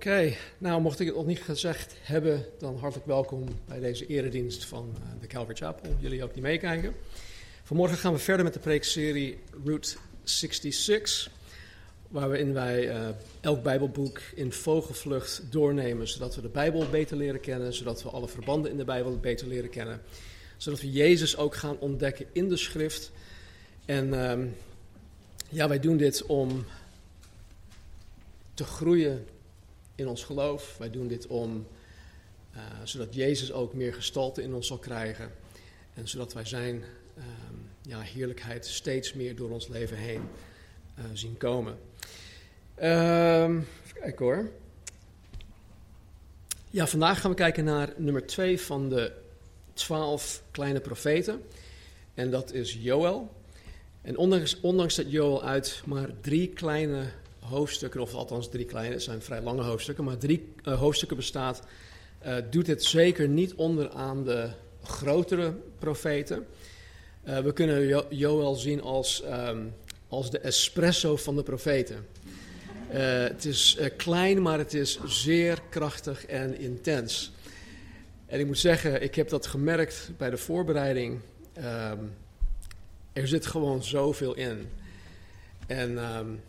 Oké, nou mocht ik het nog niet gezegd hebben, dan hartelijk welkom bij deze eredienst van uh, de Calvary Chapel. Jullie ook die meekijken. Vanmorgen gaan we verder met de preekserie Route 66, waarin wij uh, elk Bijbelboek in vogelvlucht doornemen, zodat we de Bijbel beter leren kennen, zodat we alle verbanden in de Bijbel beter leren kennen, zodat we Jezus ook gaan ontdekken in de Schrift. En uh, ja, wij doen dit om te groeien in ons geloof. Wij doen dit om, uh, zodat Jezus ook meer gestalte in ons zal krijgen. En zodat wij zijn um, ja, heerlijkheid steeds meer door ons leven heen uh, zien komen. Um, hoor. Ja, vandaag gaan we kijken naar nummer 2 van de twaalf kleine profeten. En dat is Joël. En ondanks, ondanks dat Joël uit maar drie kleine hoofdstukken, of althans drie kleine, het zijn vrij lange hoofdstukken, maar drie uh, hoofdstukken bestaat, uh, doet het zeker niet onder aan de grotere profeten. Uh, we kunnen jo zien als, um, als de espresso van de profeten. het is klein, maar het is zeer krachtig en intens. En ik moet zeggen, ik heb dat gemerkt bij de voorbereiding. Um, er zit gewoon zoveel in. En um,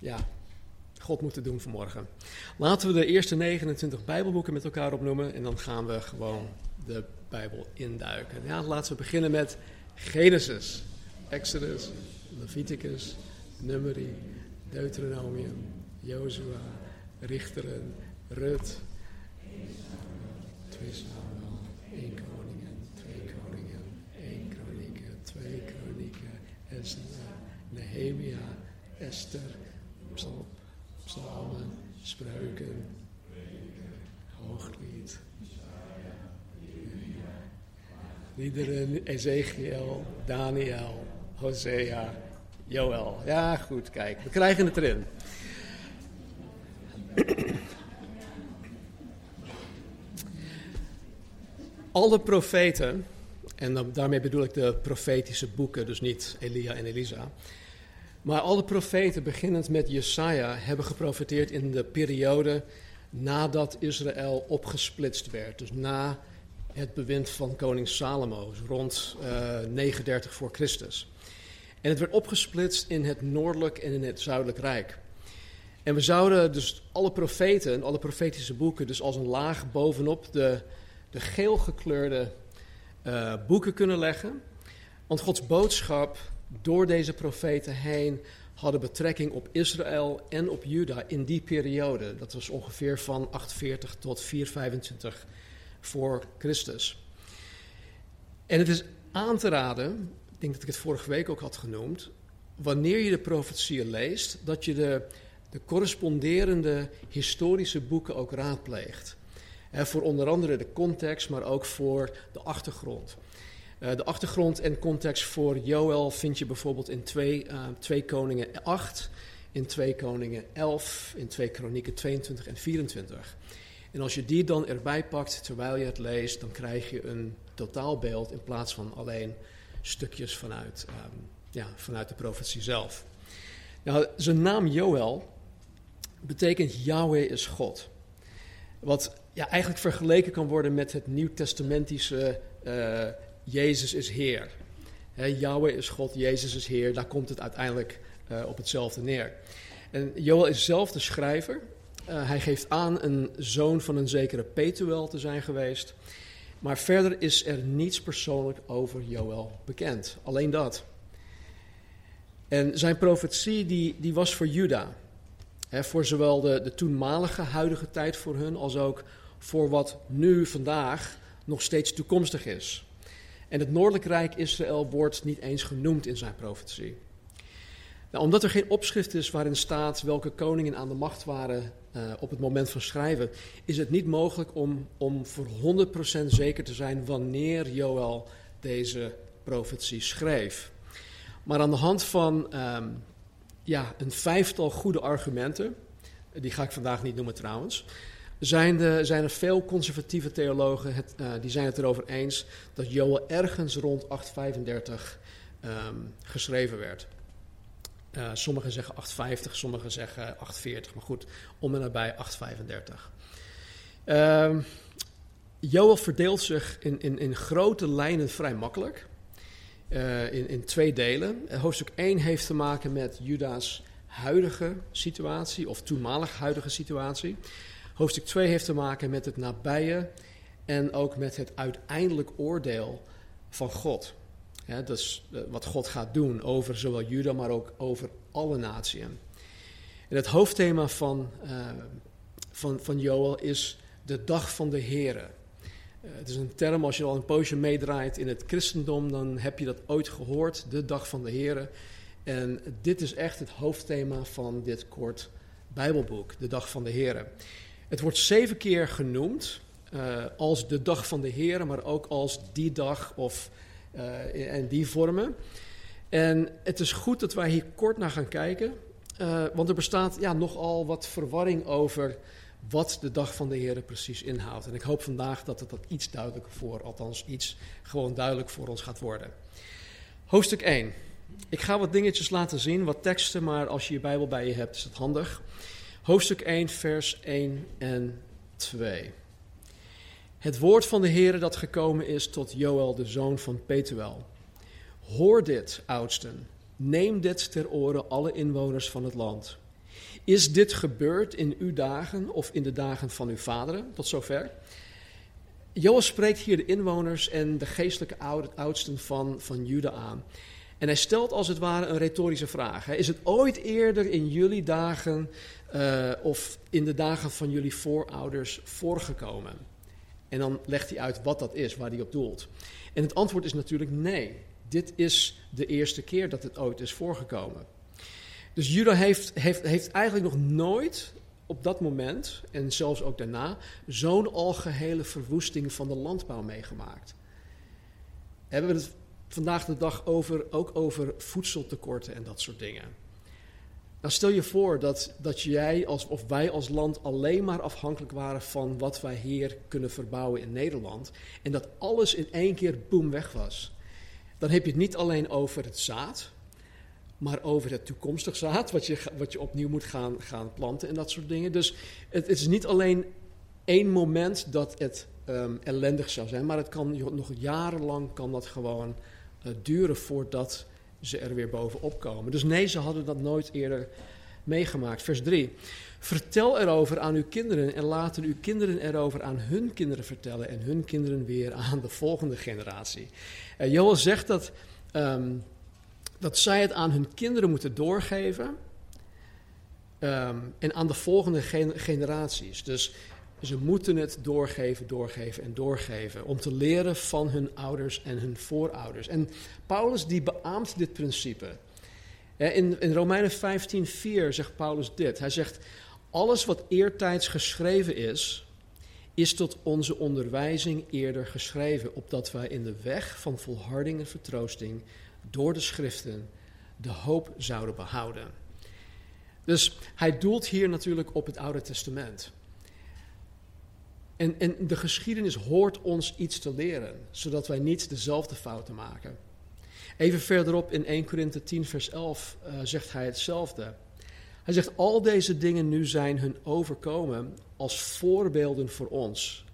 ja, God moet het doen vanmorgen. Laten we de eerste 29 Bijbelboeken met elkaar opnoemen en dan gaan we gewoon de Bijbel induiken. Ja, laten we beginnen met Genesis, Exodus, Leviticus, Numeri, Deuteronomium, Jozua, Richteren, Rut, 2 Samuel, 1 Koningen, 2 Koningen, 1 Kronieken, 2 Kronieken, Ezra, Nehemia, Esther, Psalm, psalmen, spreuken, hooglied, liederen, Ezekiel, Daniel, Hosea, Joël. Ja, goed, kijk, we krijgen het erin. Alle profeten, en daarmee bedoel ik de profetische boeken, dus niet Elia en Elisa. Maar alle profeten, beginnend met Jesaja, hebben geprofeteerd in de periode nadat Israël opgesplitst werd. Dus na het bewind van koning Salomo, dus rond uh, 39 voor Christus. En het werd opgesplitst in het noordelijk en in het zuidelijk rijk. En we zouden dus alle profeten, alle profetische boeken, dus als een laag bovenop de, de geel gekleurde uh, boeken kunnen leggen. Want Gods boodschap door deze profeten heen hadden betrekking op Israël en op Juda in die periode. Dat was ongeveer van 840 tot 425 voor Christus. En het is aan te raden, ik denk dat ik het vorige week ook had genoemd, wanneer je de profetieën leest, dat je de, de corresponderende historische boeken ook raadpleegt. Voor onder andere de context, maar ook voor de achtergrond. Uh, de achtergrond en context voor Joël vind je bijvoorbeeld in 2 uh, twee Koningen 8, in 2 Koningen 11, in 2 Kronieken 22 en 24. En als je die dan erbij pakt terwijl je het leest, dan krijg je een totaalbeeld in plaats van alleen stukjes vanuit, um, ja, vanuit de profetie zelf. Nou, zijn naam Joël betekent Yahweh is God. Wat ja, eigenlijk vergeleken kan worden met het nieuwtestamentische uh, Jezus is Heer. He, is God, Jezus is Heer, daar komt het uiteindelijk uh, op hetzelfde neer. En Joel is zelf de schrijver. Uh, hij geeft aan een zoon van een zekere Petuel te zijn geweest. Maar verder is er niets persoonlijk over Joel bekend. Alleen dat. En zijn profetie die, die was voor Juda. Voor zowel de, de toenmalige, huidige tijd voor hun, als ook voor wat nu, vandaag, nog steeds toekomstig is. En het noordelijk rijk Israël wordt niet eens genoemd in zijn profetie. Nou, omdat er geen opschrift is waarin staat welke koningen aan de macht waren uh, op het moment van schrijven, is het niet mogelijk om, om voor 100% zeker te zijn wanneer Joël deze profetie schreef. Maar aan de hand van um, ja, een vijftal goede argumenten, die ga ik vandaag niet noemen trouwens, zijn, zijn er veel conservatieve theologen het, uh, die zijn het erover eens dat Joël ergens rond 835 um, geschreven werd. Uh, sommigen zeggen 850, sommigen zeggen 840, maar goed, om en nabij 835. Uh, Joel verdeelt zich in, in, in grote lijnen vrij makkelijk. Uh, in, in twee delen. Hoofdstuk 1 heeft te maken met Juda's huidige situatie, of toenmalig huidige situatie. Hoofdstuk 2 heeft te maken met het nabije en ook met het uiteindelijk oordeel van God. Dat is eh, wat God gaat doen over zowel Juda, maar ook over alle naties. En het hoofdthema van, uh, van, van Joel is de dag van de Here. Uh, het is een term, als je al een poosje meedraait in het christendom, dan heb je dat ooit gehoord, de dag van de Here. En dit is echt het hoofdthema van dit kort Bijbelboek, de dag van de Here. Het wordt zeven keer genoemd uh, als de dag van de Here, maar ook als die dag of uh, en die vormen. En het is goed dat wij hier kort naar gaan kijken, uh, want er bestaat ja, nogal wat verwarring over wat de dag van de Heer precies inhoudt. En ik hoop vandaag dat het dat iets duidelijker voor, althans iets gewoon duidelijk voor ons gaat worden. Hoofdstuk 1. Ik ga wat dingetjes laten zien, wat teksten, maar als je je Bijbel bij je hebt, is het handig. Hoofdstuk 1, vers 1 en 2. Het woord van de Heere dat gekomen is tot Joël, de zoon van Petuel. Hoor dit, oudsten. Neem dit ter oren, alle inwoners van het land. Is dit gebeurd in uw dagen of in de dagen van uw vaderen? Tot zover. Joël spreekt hier de inwoners en de geestelijke oudsten van, van Juda aan. En hij stelt als het ware een retorische vraag. Is het ooit eerder in jullie dagen uh, of in de dagen van jullie voorouders voorgekomen? En dan legt hij uit wat dat is, waar hij op doelt. En het antwoord is natuurlijk nee. Dit is de eerste keer dat het ooit is voorgekomen. Dus Juda heeft, heeft, heeft eigenlijk nog nooit op dat moment, en zelfs ook daarna, zo'n algehele verwoesting van de landbouw meegemaakt. We hebben het vandaag de dag over, ook over voedseltekorten en dat soort dingen. Nou, stel je voor dat, dat jij als, of wij als land alleen maar afhankelijk waren van wat wij hier kunnen verbouwen in Nederland. En dat alles in één keer boem weg was. Dan heb je het niet alleen over het zaad, maar over het toekomstig zaad, wat je, wat je opnieuw moet gaan, gaan planten en dat soort dingen. Dus het, is niet alleen één moment dat het um, ellendig zou zijn, maar het kan nog jarenlang kan dat gewoon uh, duren voordat ze er weer bovenop komen. Dus nee, ze hadden dat nooit eerder meegemaakt. Vers 3. Vertel erover aan uw kinderen en laten uw kinderen erover aan hun kinderen vertellen en hun kinderen weer aan de volgende generatie. Uh, Joel zegt dat, um, dat zij het aan hun kinderen moeten doorgeven um, en aan de volgende gen generaties. Dus ze moeten het doorgeven, doorgeven en doorgeven. Om te leren van hun ouders en hun voorouders. En Paulus die beaamt dit principe. In, in Romeinen 15:4 zegt Paulus dit. Hij zegt: Alles wat eertijds geschreven is, is tot onze onderwijzing eerder geschreven, opdat wij in de weg van volharding en vertroosting door de schriften de hoop zouden behouden. Dus hij doelt hier natuurlijk op het Oude Testament. En, en de geschiedenis hoort ons iets te leren, zodat wij niet dezelfde fouten maken. Even verderop in 1 Korinthe 10, vers 11 uh, zegt hij hetzelfde. Hij zegt: Al deze dingen nu zijn hun overkomen als voorbeelden voor ons.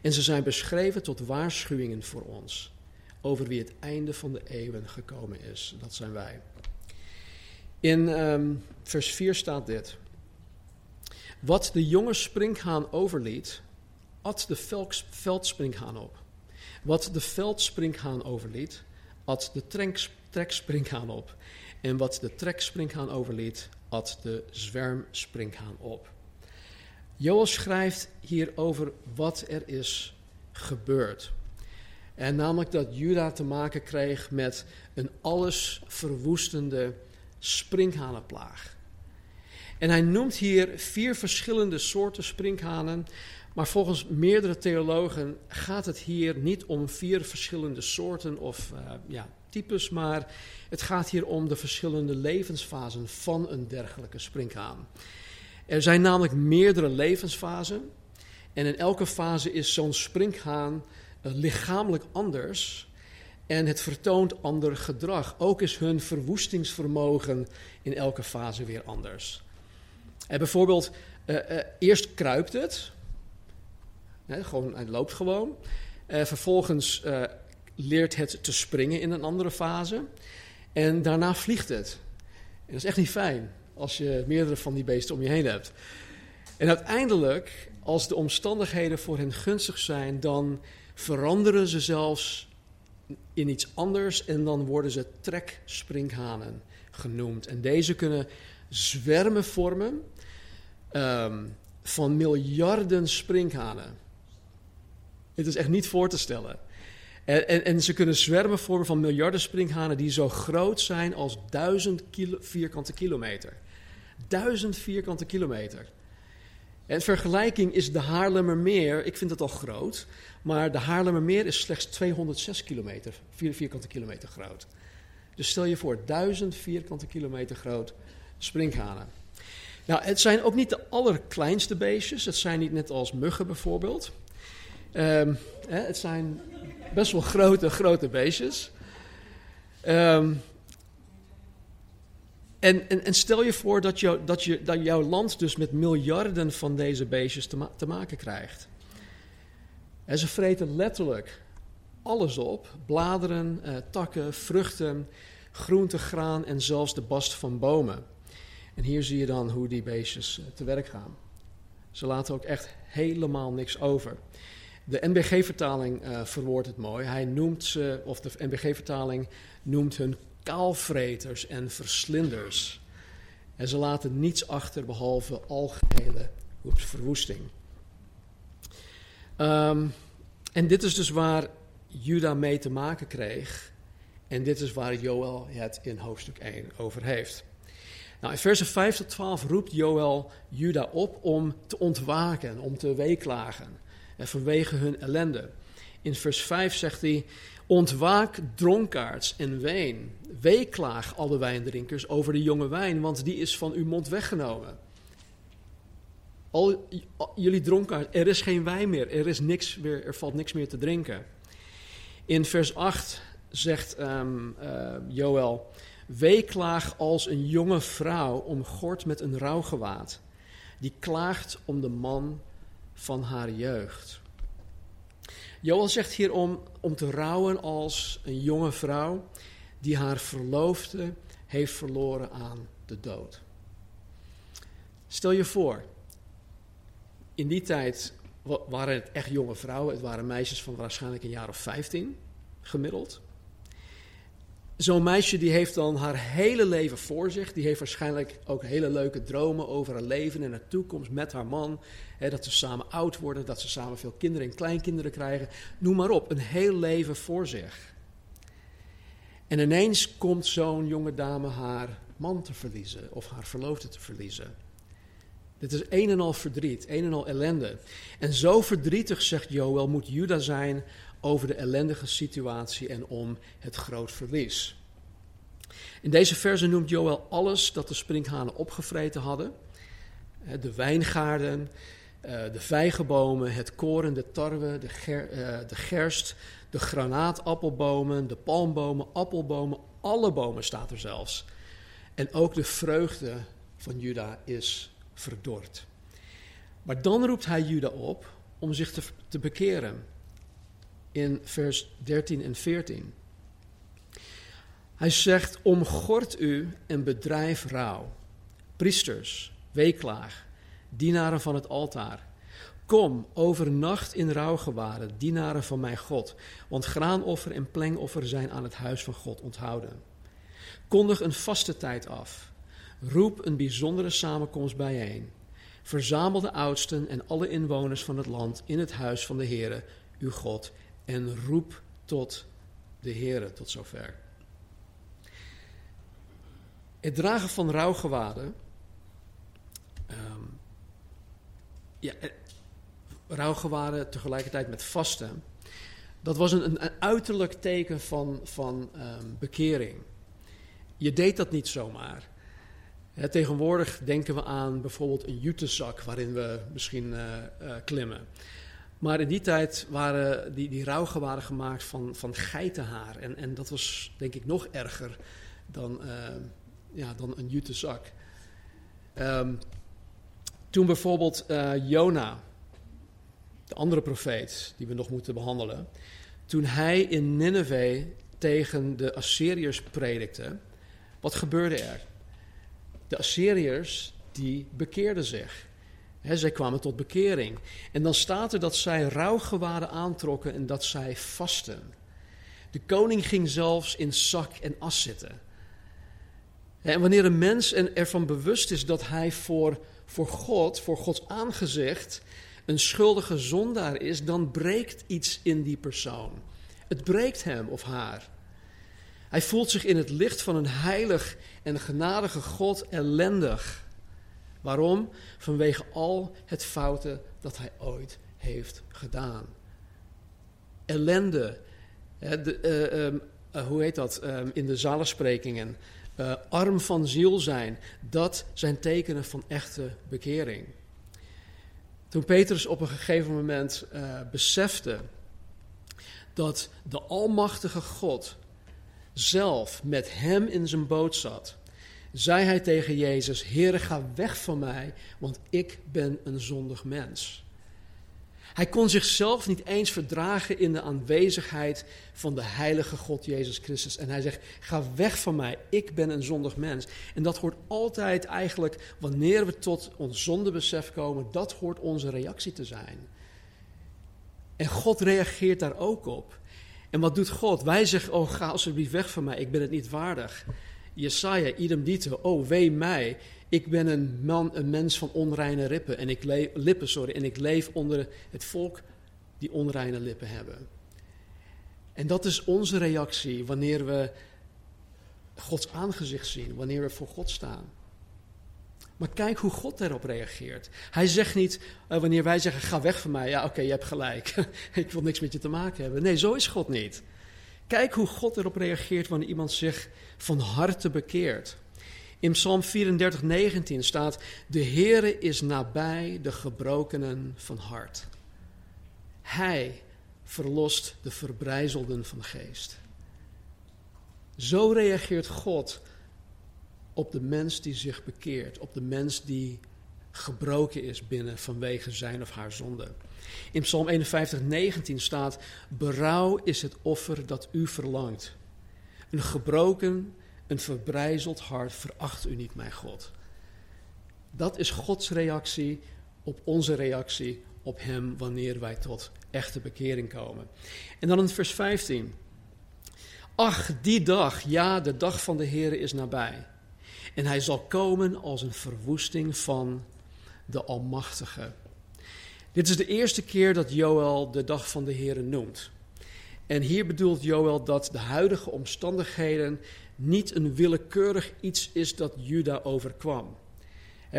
En ze zijn beschreven tot waarschuwingen voor ons. Over wie het einde van de eeuwen gekomen is. Dat zijn wij. In um, vers 4 staat dit: Wat de jonge springhaan overliet, at de veldspringhaan op. Wat de veldspringhaan overliet, at de trekspringhaan op. En wat de trekspringhaan overliet, at de zwermspringhaan op. Joel schrijft hier over wat er is gebeurd. En namelijk dat Juda te maken kreeg met een alles verwoestende sprinkhanenplaag. En hij noemt hier vier verschillende soorten sprinkhanen, maar volgens meerdere theologen gaat het hier niet om vier verschillende soorten of uh, ja, types, maar het gaat hier om de verschillende levensfasen van een dergelijke sprinkhaan. Er zijn namelijk meerdere levensfasen en in elke fase is zo'n sprinkhaan uh, lichamelijk anders en het vertoont ander gedrag. Ook is hun verwoestingsvermogen in elke fase weer anders. En bijvoorbeeld, eerst kruipt het, He, gewoon, loopt gewoon. Uh, vervolgens uh, leert het te springen in een andere fase. En daarna vliegt het. En dat is echt niet fijn als je meerdere van die beesten om je heen hebt. En uiteindelijk, als de omstandigheden voor hen gunstig zijn, dan veranderen ze zelfs in iets anders en dan worden ze trekspringhanen genoemd. En deze kunnen zwermen vormen um, van miljarden springhanen. Het is echt niet voor te stellen. En, en, en, ze kunnen zwermen vormen van miljarden springhanen die zo groot zijn als duizend kilo, vierkante kilometer. Duizend vierkante kilometer. En vergelijking is de Haarlemmermeer, ik vind het al groot, maar de Haarlemmermeer is slechts 206 kilometer, vier, vierkante kilometer groot. Dus stel je voor, duizend vierkante kilometer groot springhanen. Nou, het zijn ook niet de allerkleinste beestjes, het zijn niet net als muggen bijvoorbeeld. Um, hè, het zijn best wel grote, grote beestjes. Um, en, en, stel je voor dat, jou, dat, je, dat jouw land dus met miljarden van deze beestjes te, te maken krijgt. En ze vreten letterlijk alles op: bladeren, eh, takken, vruchten, groente, graan en zelfs de bast van bomen. En hier zie je dan hoe die beestjes eh, te werk gaan. Ze laten ook echt helemaal niks over. De NBG-vertaling uh, verwoordt het mooi. Hij noemt ze, of de NBG-vertaling noemt hun kaalvreters en verslinders. En ze laten niets achter behalve algehele verwoesting. Um, en dit is dus waar Juda mee te maken kreeg. En dit is waar Joel het in hoofdstuk 1 over heeft. Nou, in versen 5 tot 12 roept Joel Juda op om te ontwaken, om te weeklagen vanwege hun ellende. In vers 5 zegt hij: Ontwaak dronkaards en ween. Weeklaag alle wijndrinkers over de jonge wijn, want die is van uw mond weggenomen. Al, jullie dronkaards, er is geen wijn meer, er, is niks meer, er valt niks meer te drinken. In vers 8 zegt um, Joel: Weeklaag als een jonge vrouw omgord met een rouwgewaad, die klaagt om de man van haar jeugd. Joel zegt hier om, om te rouwen als een jonge vrouw die haar verloofde heeft verloren aan de dood. Stel je voor, in die tijd waren het echt jonge vrouwen, het waren meisjes van waarschijnlijk een jaar of 15 gemiddeld. Zo'n meisje die heeft dan haar hele leven voor zich. Die heeft waarschijnlijk ook hele leuke dromen over haar leven en haar toekomst met haar man. dat ze samen oud worden, dat ze samen veel kinderen en kleinkinderen krijgen. Noem maar op, een heel leven voor zich. En ineens komt zo'n jonge dame haar man te verliezen of haar verloofde te verliezen. Dit is een en al verdriet, een en al ellende. En zo verdrietig, zegt Joel, moet Juda zijn over de ellendige situatie en om het groot verlies. In deze verse noemt Joel alles dat de sprinkhanen opgevreten hadden. De wijngaarden, eh, de vijgenbomen, het koren, de tarwe, de, eh, de gerst, de granaatappelbomen, de palmbomen, appelbomen, alle bomen staat er zelfs. En ook de vreugde van Juda is verdord. Maar dan roept hij Juda op om zich te bekeren in vers 13 en 14. Hij zegt: Omgord u en bedrijf rouw. Priesters, weeklaag, dienaren van het altaar. Kom, overnacht in rouwgewaren, dienaren van mijn God, want graanoffer en plengoffer zijn aan het huis van God onthouden. Kondig een vaste tijd af. Roep een bijzondere samenkomst bijeen. Verzamel de oudsten en alle inwoners van het land in het huis van de Heere, uw God, en roep tot de Heere tot zover. Het dragen van rouwgewaden. Um, ja, eh, rouwgewaden tegelijkertijd met vasten. Dat was een, een uiterlijk teken van, van um, bekering. Je deed dat niet zomaar. Tegenwoordig denken we aan bijvoorbeeld een jutezak waarin we misschien uh, uh, klimmen. Maar in die tijd waren die, die rouwgewaden gemaakt van, van geitenhaar. En, en dat was denk ik nog erger dan, uh, ja, dan een jutezak. Um, toen bijvoorbeeld Jona, de andere profeet die we nog moeten behandelen, toen hij in Nineveh tegen de Assyriërs predikte, wat gebeurde er? De Assyriërs die bekeerden zich. Zij kwamen tot bekering. En dan staat er dat zij rouwgewaden aantrokken en dat zij vasten. De koning ging zelfs in zak en as zitten. En wanneer een mens ervan bewust is dat hij voor, voor God, voor Gods aangezicht, een schuldige zondaar is, dan breekt iets in die persoon. Het breekt hem of haar. Hij voelt zich in het licht van een heilig en genadige God ellendig. Waarom? Vanwege al het fouten dat hij ooit heeft gedaan. Ellende. De, uh, um, uh, hoe heet dat um, in de zalensprekingen? Uh, arm van ziel zijn. Dat zijn tekenen van echte bekering. Toen Petrus op een gegeven moment besefte dat de Almachtige God zelf met hem in zijn boot zat, zei hij tegen Jezus: Heere, ga weg van mij, want ik ben een zondig mens. Hij kon zichzelf niet eens verdragen in de aanwezigheid van de heilige God Jezus Christus. En hij zegt: Ga weg van mij, ik ben een zondig mens. En dat hoort altijd eigenlijk, wanneer we tot ons zondebesef komen, dat hoort onze reactie te zijn. En God reageert daar ook op. En wat doet God? Wij zeggen, oh ga alsjeblieft weg van mij, ik ben het niet waardig. Jesaja, idem dito, oh wee mij, ik ben een man, een mens van onreine lippen en ik leef, lippen, sorry, en ik leef onder het volk die onreine lippen hebben. En dat is onze reactie wanneer we Gods aangezicht zien, wanneer we voor God staan. Maar kijk hoe God daarop reageert. Hij zegt niet, uh, wanneer wij zeggen, ga weg van mij. Ja, oké, je hebt gelijk. ik wil niks met je te maken hebben. Nee, zo is God niet. Kijk hoe God erop reageert wanneer iemand zich van harte bekeert. In Psalm 34, 19 staat, de Heere is nabij de gebrokenen van hart. Hij verlost de verbrijzelden van geest. Zo reageert God op de mens die zich bekeert, op de mens die gebroken is binnen vanwege zijn of haar zonde. In Psalm 51, 19 staat: Berouw is het offer dat u verlangt. Een gebroken, een verbrijzeld hart veracht u niet, mijn God. Dat is Gods reactie op onze reactie op Hem wanneer wij tot echte bekering komen. En dan in vers 15. Ach, die dag, ja, de dag van de Heer is nabij. En hij zal komen als een verwoesting van de Almachtige. Dit is de eerste keer dat Joël de dag van de Heer noemt. En hier bedoelt Joël dat de huidige omstandigheden niet een willekeurig iets is dat Juda overkwam.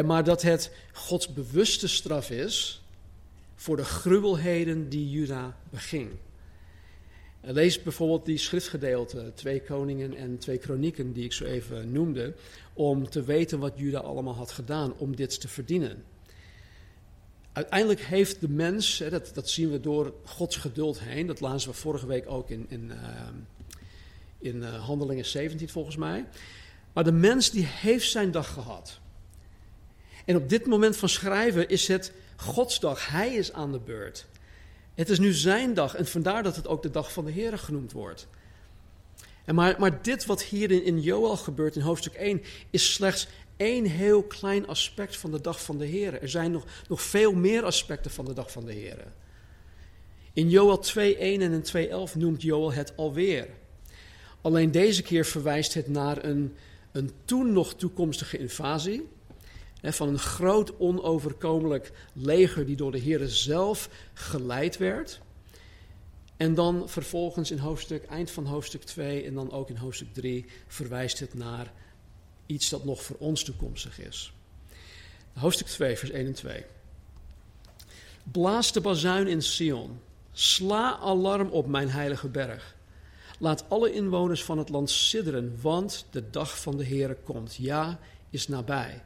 Maar dat het Gods bewuste straf is voor de gruwelheden die Juda beging. Lees bijvoorbeeld die schriftgedeelten, twee koningen en twee kronieken die ik zo even noemde, om te weten wat Juda allemaal had gedaan om dit te verdienen. Uiteindelijk heeft de mens, dat, dat zien we door Gods geduld heen, dat lazen we vorige week ook in, in, uh, in uh, Handelingen 17 volgens mij. Maar de mens die heeft zijn dag gehad. En op dit moment van schrijven is het Gods dag. Hij is aan de beurt. Het is nu zijn dag en vandaar dat het ook de dag van de Heer genoemd wordt. En maar, maar dit wat hier in, in Joel gebeurt in hoofdstuk 1 is slechts één heel klein aspect van de dag van de Heer. Er zijn nog, nog veel meer aspecten van de dag van de Heer. In Joel 2.1 en in 2.11 noemt Joel het alweer. Alleen deze keer verwijst het naar een, een toen nog toekomstige invasie van een groot onoverkomelijk leger die door de Heer zelf geleid werd. En dan vervolgens in hoofdstuk, eind van hoofdstuk 2 en dan ook in hoofdstuk 3 verwijst het naar iets dat nog voor ons toekomstig is. Hoofdstuk 2, vers 1 en 2. Blaas de bazuin in Sion. Sla alarm op mijn heilige berg. Laat alle inwoners van het land sidderen, want de dag van de Heere komt. Ja, is nabij.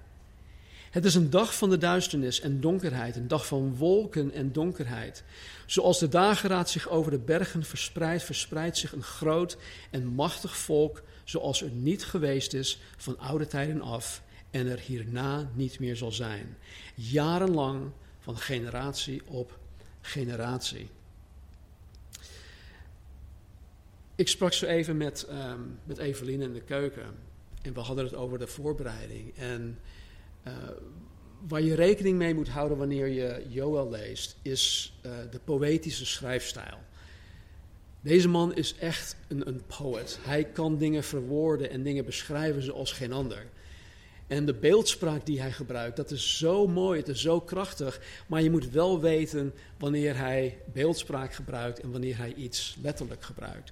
Het is een dag van de duisternis en donkerheid, een dag van wolken en donkerheid. Zoals de dageraad zich over de bergen verspreidt, verspreidt zich een groot en machtig volk, zoals er niet geweest is van oude tijden af en er hierna niet meer zal zijn. Jarenlang van generatie op generatie. Ik sprak zo even met, um, met Evelien in de keuken en we hadden het over de voorbereiding. En uh, waar je rekening mee moet houden wanneer je Joel leest, is uh, de poëtische schrijfstijl. Deze man is echt een, een poet. Hij kan dingen verwoorden en dingen beschrijven zoals geen ander. En de beeldspraak die hij gebruikt, dat is zo mooi, het is zo krachtig. Maar je moet wel weten wanneer hij beeldspraak gebruikt en wanneer hij iets letterlijk gebruikt.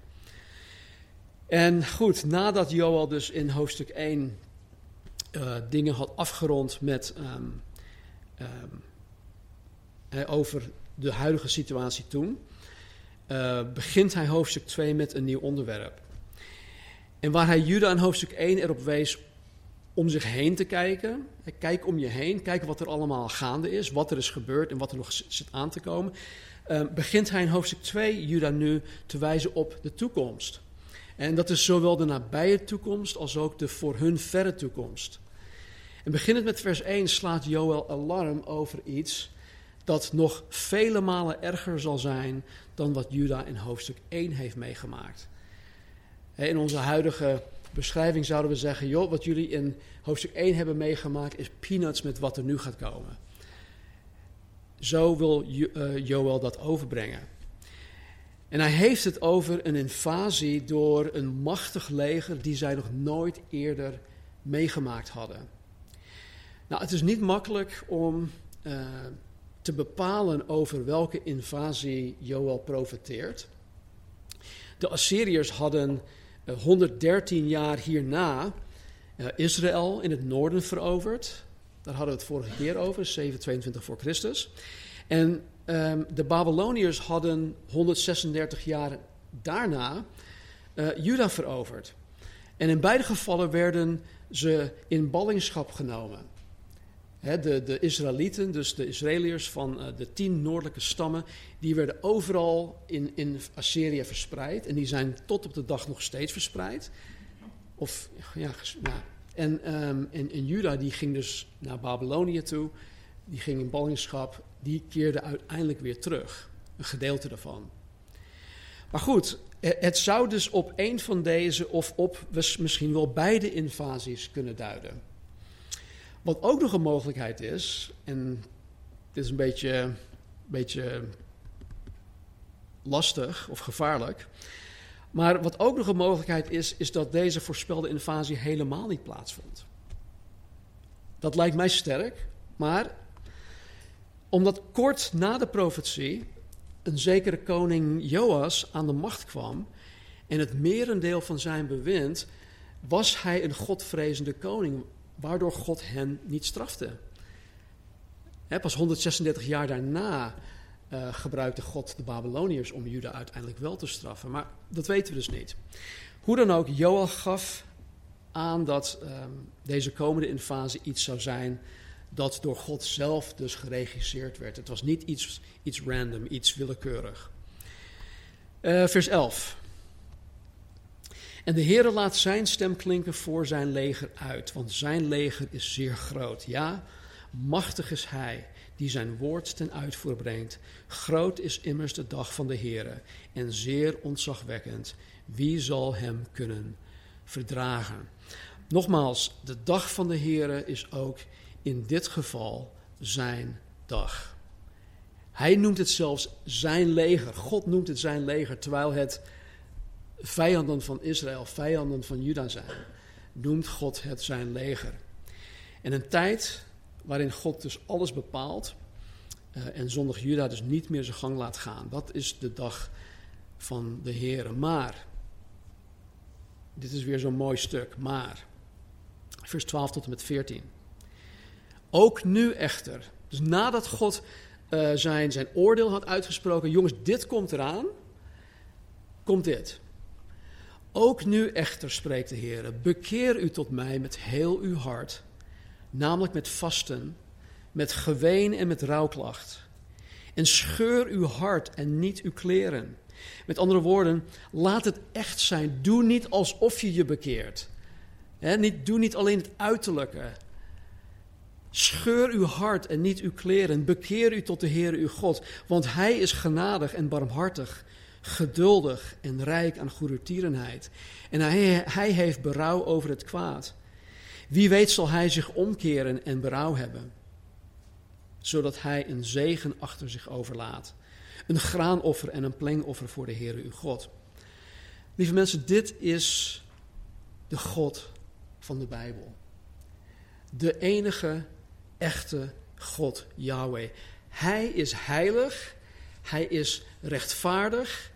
En goed, nadat Joel dus in hoofdstuk 1 uh, dingen had afgerond met, um, um, over de huidige situatie toen, uh, begint hij hoofdstuk 2 met een nieuw onderwerp. En waar hij Juda in hoofdstuk 1 erop wees om zich heen te kijken. Kijk om je heen, kijk wat er allemaal gaande is, wat er is gebeurd en wat er nog zit aan te komen. Uh, begint hij in hoofdstuk 2 Juda nu te wijzen op de toekomst. En dat is zowel de nabije toekomst als ook de voor hun verre toekomst. En beginnend met vers 1 slaat Joel alarm over iets dat nog vele malen erger zal zijn dan wat Juda in hoofdstuk 1 heeft meegemaakt. In onze huidige beschrijving zouden we zeggen: joh, wat jullie in hoofdstuk 1 hebben meegemaakt is peanuts met wat er nu gaat komen. Zo wil uh, Joel dat overbrengen. En hij heeft het over een invasie door een machtig leger die zij nog nooit eerder meegemaakt hadden. Nou, het is niet makkelijk om uh, te bepalen over welke invasie Joel profeteert. De Assyriërs hadden 113 jaar hierna uh, Israël in het noorden veroverd. Daar hadden we het vorige keer over, 722 voor Christus. En um, de Babyloniërs hadden 136 jaar daarna Juda veroverd. En in beide gevallen werden ze in ballingschap genomen. He, de, de Israëlieten, dus de Israëliërs van uh, de tien noordelijke stammen, die werden overal in, in Assyrië verspreid. En die zijn tot op de dag nog steeds verspreid. Of, ja, en, um, en, Juda die ging dus naar Babylonië toe, die ging in ballingschap, die keerde uiteindelijk weer terug. Een gedeelte daarvan. Maar goed, het zou dus op een van deze of op misschien wel beide invasies kunnen duiden. Wat ook nog een mogelijkheid is, en dit is een beetje, beetje lastig of gevaarlijk. Maar wat ook nog een mogelijkheid is, is dat deze voorspelde invasie helemaal niet plaatsvond. Dat lijkt mij sterk, maar omdat kort na de profetie een zekere koning Joas aan de macht kwam en het merendeel van zijn bewind was hij een godvrezende koning, waardoor God hen niet strafte. pas 136 jaar daarna uh, gebruikte God de Babyloniërs om Juda uiteindelijk wel te straffen. Maar dat weten we dus niet. Hoe dan ook, Joel gaf aan dat um, deze komende invasie iets zou zijn dat door God zelf dus geregisseerd werd. Het was niet iets, iets random, iets willekeurig. Uh, vers 11. En de Heere laat zijn stem klinken voor zijn leger uit, want zijn leger is zeer groot. Ja, machtig is hij die zijn woord ten uitvoer brengt. Groot is immers de dag van de Heere en zeer ontzagwekkend. Wie zal hem kunnen verdragen? Nogmaals, de dag van de Heere is ook in dit geval zijn dag. Hij noemt het zelfs zijn leger. God noemt het zijn leger, terwijl het vijanden van Israël, vijanden van Juda zijn. Noemt God het zijn leger. En een tijd waarin God dus alles bepaalt uh, en zondig Juda dus niet meer zijn gang laat gaan. Dat is de dag van de Heer. Maar, dit is weer zo'n mooi stuk, maar Vers 12 tot en met 14. Ook nu echter, dus nadat God uh, zijn, zijn oordeel had uitgesproken, jongens, dit komt eraan, komt dit. Ook nu echter, spreekt de Heer, bekeer u tot mij met heel uw hart, namelijk met vasten, met geween en met rouwklacht. En scheur uw hart en niet uw kleren. Met andere woorden, laat het echt zijn. Doe niet alsof je je bekeert. niet, doe niet alleen het uiterlijke. Scheur uw hart en niet uw kleren. Bekeer u tot de Heer uw God, want Hij is genadig en barmhartig, geduldig en rijk aan goedertierenheid. En hij, hij heeft berouw over het kwaad. Wie weet zal Hij zich omkeren en berouw hebben, zodat Hij een zegen achter zich overlaat. Een graanoffer en een plengoffer voor de Heer uw God. Lieve mensen, dit is de God van de Bijbel. De enige echte God, Yahweh. Hij is heilig, hij is rechtvaardig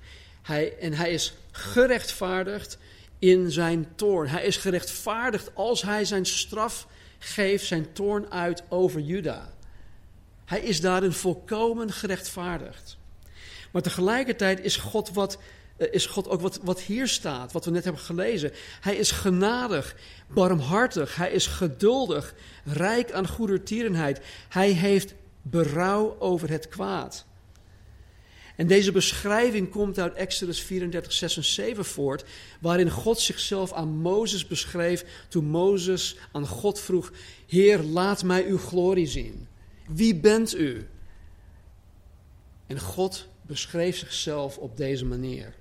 hij, en hij is gerechtvaardigd in zijn toorn. Hij is gerechtvaardigd als hij zijn straf geeft, zijn toorn uit over Juda. Hij is daarin volkomen gerechtvaardigd. Maar tegelijkertijd is God, wat, eh, is God ook wat, wat hier staat, wat we net hebben gelezen. Hij is genadig, barmhartig, hij is geduldig, rijk aan goedertierenheid. Hij heeft berouw over het kwaad. En deze beschrijving komt uit Exodus 34, 6 en 7 voort, waarin God zichzelf aan Mozes beschreef toen Mozes aan God vroeg, Heer, laat mij uw glorie zien. Wie bent u? En God beschreef zichzelf op deze manier.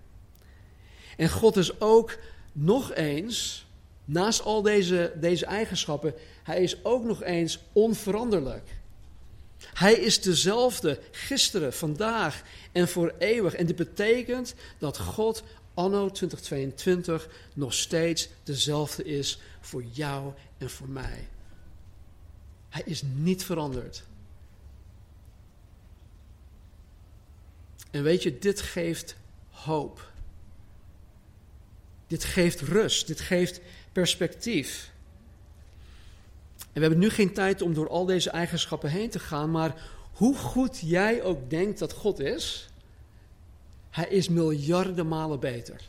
En God is ook nog eens, naast al deze, deze eigenschappen, hij is ook nog eens onveranderlijk. Hij is dezelfde gisteren, vandaag en voor eeuwig. En dit betekent dat God anno 2022 nog steeds dezelfde is voor jou en voor mij. Hij is niet veranderd. En weet je, dit geeft hoop. Dit geeft rust, dit geeft perspectief. En we hebben nu geen tijd om door al deze eigenschappen heen te gaan, maar hoe goed jij ook denkt dat God is, hij is miljarden malen beter.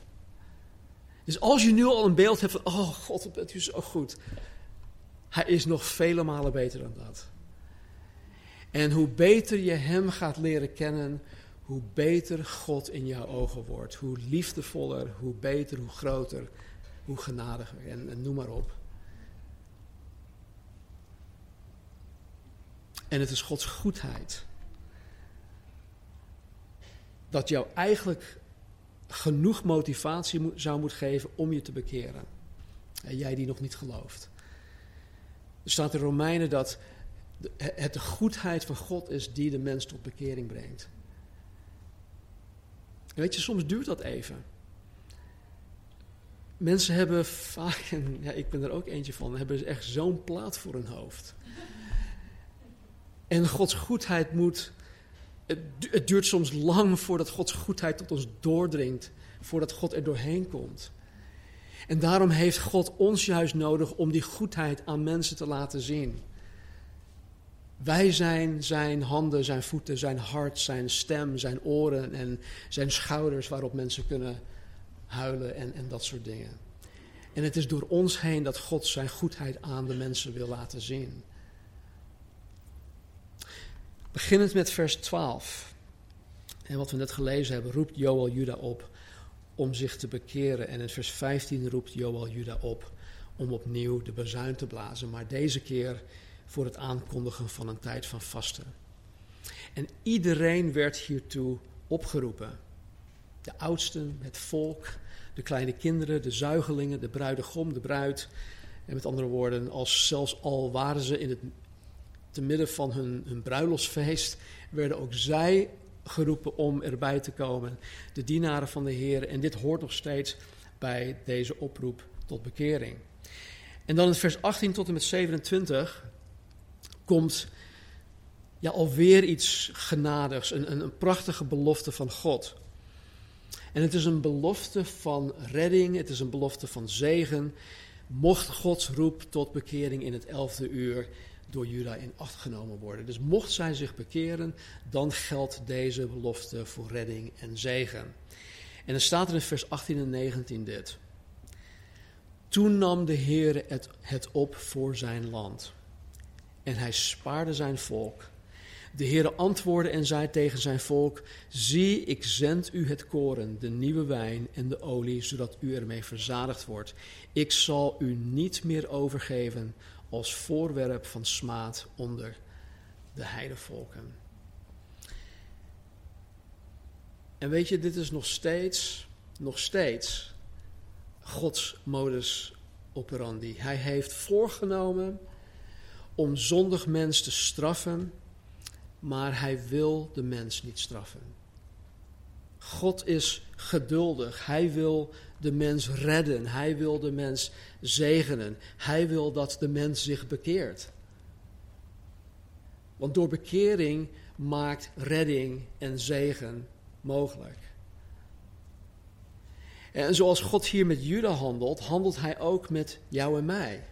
Dus als je nu al een beeld hebt van, oh God, bent u zo goed. Hij is nog vele malen beter dan dat. En hoe beter je Hem gaat leren kennen, hoe beter God in jouw ogen wordt. Hoe liefdevoller, hoe beter, hoe groter, hoe genadiger en, en noem maar op. En het is Gods goedheid. Dat jou eigenlijk genoeg motivatie zou moeten geven om je te bekeren. En jij die nog niet gelooft. Er staat in Romeinen dat het de goedheid van God is die de mens tot bekering brengt. En weet je, soms duurt dat even. Mensen hebben vaak, en ja, ik ben er ook eentje van, hebben echt zo'n plaat voor hun hoofd. En Gods goedheid moet. Het, duurt soms lang voordat Gods goedheid tot ons doordringt, voordat God er doorheen komt. En daarom heeft God ons juist nodig om die goedheid aan mensen te laten zien. Wij zijn zijn handen, zijn voeten, zijn hart, zijn stem, zijn oren en zijn schouders waarop mensen kunnen huilen en, en dat soort dingen. En het is door ons heen dat God zijn goedheid aan de mensen wil laten zien. Beginnend met vers 12. En wat we net gelezen hebben, roept Joel Juda op om zich te bekeren. En in vers 15 roept Joel Juda op om opnieuw de bazuin te blazen. Maar deze keer voor het aankondigen van een tijd van vasten. En iedereen werd hiertoe opgeroepen. De oudsten, het volk, de kleine kinderen, de zuigelingen, de bruidegom, de bruid. En met andere woorden, als zelfs al waren ze in het te midden van hun, hun bruiloftsfeest werden ook zij geroepen om erbij te komen, de dienaren van de Heer. En dit hoort nog steeds bij deze oproep tot bekering. En dan in vers 18 tot en met 27 komt ja, alweer iets genadigs, een, een, een prachtige belofte van God. En het is een belofte van redding, het is een belofte van zegen, mocht Gods roep tot bekering in het elfde uur door Juda in acht genomen worden. Dus mocht zij zich bekeren, dan geldt deze belofte voor redding en zegen. En dan staat er in vers 18 en 19 dit. Toen nam de Heer het, het op voor zijn land. En hij spaarde zijn volk. De Heer antwoordde en zei tegen zijn volk: Zie, ik zend u het koren, de nieuwe wijn en de olie, zodat u ermee verzadigd wordt. Ik zal u niet meer overgeven als voorwerp van smaad onder de heidevolken. En weet je, dit is nog steeds, nog steeds Gods modus operandi. Hij heeft voorgenomen om zondig mens te straffen, maar hij wil de mens niet straffen. God is geduldig. Hij wil de mens redden. Hij wil de mens zegenen. Hij wil dat de mens zich bekeert. Want door bekering maakt redding en zegen mogelijk. En zoals God hier met Juda handelt, handelt hij ook met jou en mij.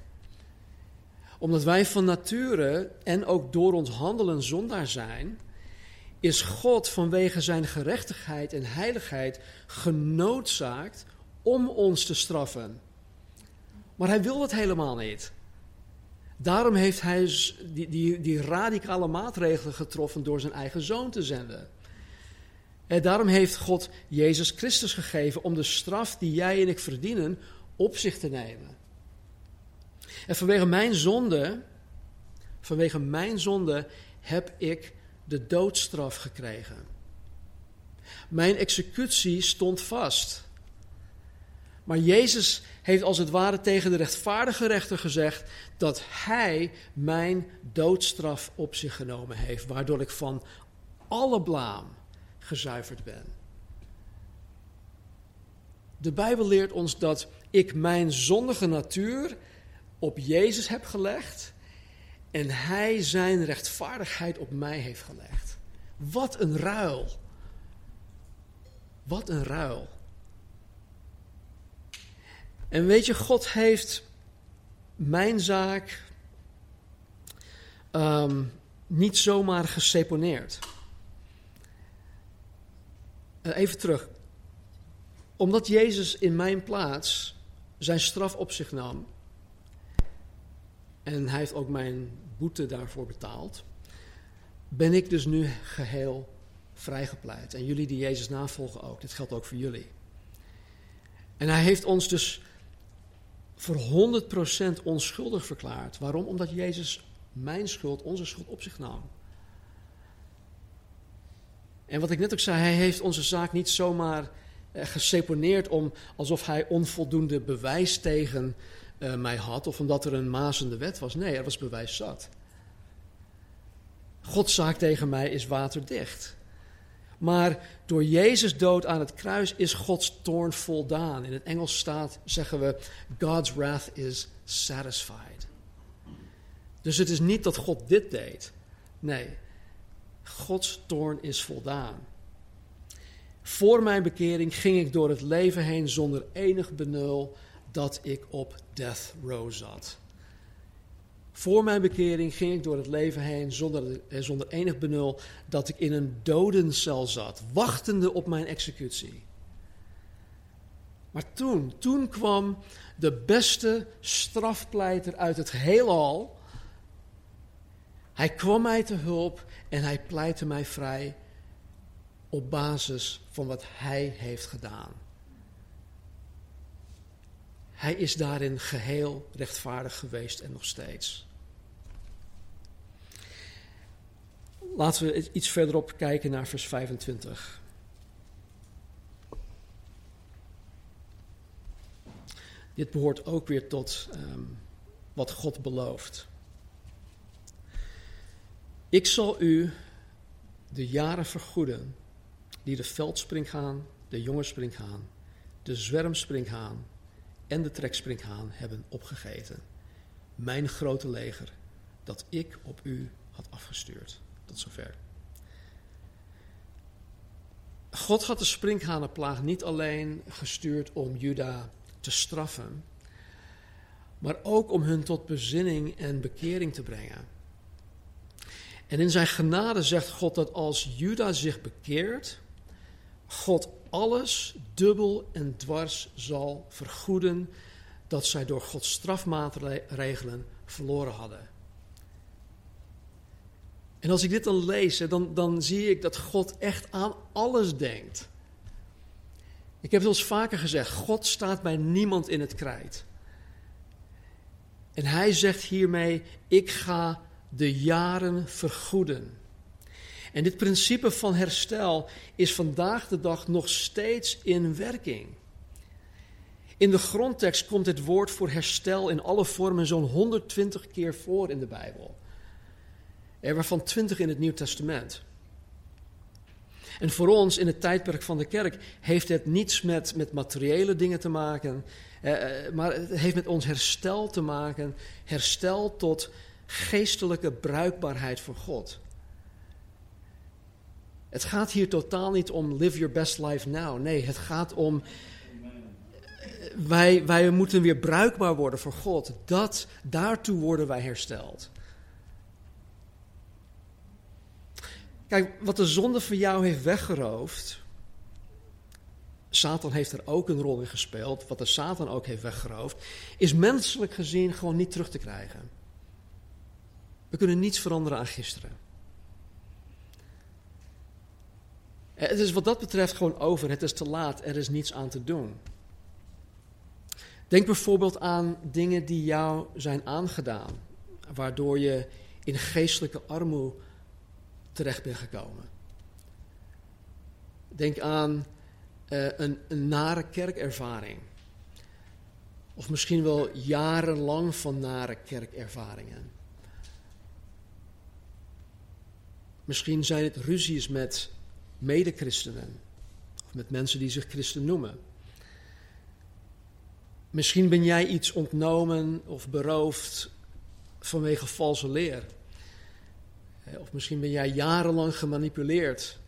Omdat wij van nature en ook door ons handelen zondaar zijn, is God vanwege zijn gerechtigheid en heiligheid genoodzaakt om ons te straffen. Maar hij wil dat helemaal niet. Daarom heeft hij die, die, die radicale maatregelen getroffen door zijn eigen zoon te zenden. En daarom heeft God Jezus Christus gegeven om de straf die jij en ik verdienen op zich te nemen. En vanwege mijn zonde, vanwege mijn zonde heb ik de doodstraf gekregen. Mijn executie stond vast. Maar Jezus heeft als het ware tegen de rechtvaardige rechter gezegd dat hij mijn doodstraf op zich genomen heeft, waardoor ik van alle blaam gezuiverd ben. De Bijbel leert ons dat ik mijn zondige natuur op Jezus heb gelegd en Hij zijn rechtvaardigheid op mij heeft gelegd. Wat een ruil. Wat een ruil. En weet je, God heeft mijn zaak um, niet zomaar geseponeerd. Uh, even terug. Omdat Jezus in mijn plaats zijn straf op zich nam. En hij heeft ook mijn boete daarvoor betaald. Ben ik dus nu geheel vrijgepleit. En jullie die Jezus navolgen ook. Dit geldt ook voor jullie. En hij heeft ons dus voor 100% onschuldig verklaard. Waarom? Omdat Jezus mijn schuld, onze schuld op zich nam. En wat ik net ook zei, hij heeft onze zaak niet zomaar eh, geseponeerd om alsof hij onvoldoende bewijs tegen uh, mij had of omdat er een mazende wet was. Nee, er was bewijs zat. Gods zaak tegen mij is waterdicht. Maar door Jezus dood aan het kruis is Gods toorn voldaan. In het Engels staat, zeggen we, God's wrath is satisfied. Dus het is niet dat God dit deed. Nee, Gods toorn is voldaan. Voor mijn bekering ging ik door het leven heen zonder enig benul dat ik op death row zat. Voor mijn bekering ging ik door het leven heen zonder, eh, zonder enig benul dat ik in een dodencel zat, wachtende op mijn executie. Maar toen, toen kwam de beste strafpleiter uit het heelal. Hij kwam mij te hulp en hij pleitte mij vrij op basis van wat hij heeft gedaan. Hij is daarin geheel rechtvaardig geweest en nog steeds. Laten we iets verderop kijken naar vers 25. Dit behoort ook weer tot um, wat God belooft. Ik zal u de jaren vergoeden die de veldspringhaan, de jongerspringhaan, de zwermspringhaan en de trekspringhaan hebben opgegeten. Mijn grote leger dat ik op u had afgestuurd. God had de sprinkhanenplaag niet alleen gestuurd om Juda te straffen, maar ook om hun tot bezinning en bekering te brengen. En in zijn genade zegt God dat als Juda zich bekeert, God alles dubbel en dwars zal vergoeden dat zij door Gods strafmaatregelen verloren hadden. En als ik dit dan lees, dan, dan zie ik dat God echt aan alles denkt. Ik heb het eens vaker gezegd, God staat bij niemand in het krijt. En hij zegt hiermee, ik ga de jaren vergoeden. En dit principe van herstel is vandaag de dag nog steeds in werking. In de grondtekst komt het woord voor herstel in alle vormen zo'n 120 keer voor in de Bijbel. Waarvan 20 in het Nieuw Testament. En voor ons in het tijdperk van de kerk heeft het niets met, met materiële dingen te maken, eh, eh maar het heeft met ons herstel te maken. Herstel tot geestelijke bruikbaarheid voor God. Het gaat hier totaal niet om live your best life now. Nee, het gaat om. Wij, wij moeten weer bruikbaar worden voor God. Dat, daartoe worden wij hersteld. Kijk, wat de zonde van jou heeft weggeroofd. Satan heeft er ook een rol in gespeeld. Wat de Satan ook heeft weggeroofd. Is menselijk gezien gewoon niet terug te krijgen. We kunnen niets veranderen aan gisteren. Het is wat dat betreft gewoon over. Het is te laat. Er is niets aan te doen. Denk bijvoorbeeld aan dingen die jou zijn aangedaan, waardoor je in geestelijke armoede terecht bent gekomen. Denk aan uh, een, een nare kerkervaring. Of misschien wel jarenlang van nare kerkervaringen. Misschien zijn het ruzies met medechristenen. Of met mensen die zich christen noemen. Misschien ben jij iets ontnomen of beroofd vanwege valse leer. Of misschien ben jij jarenlang gemanipuleerd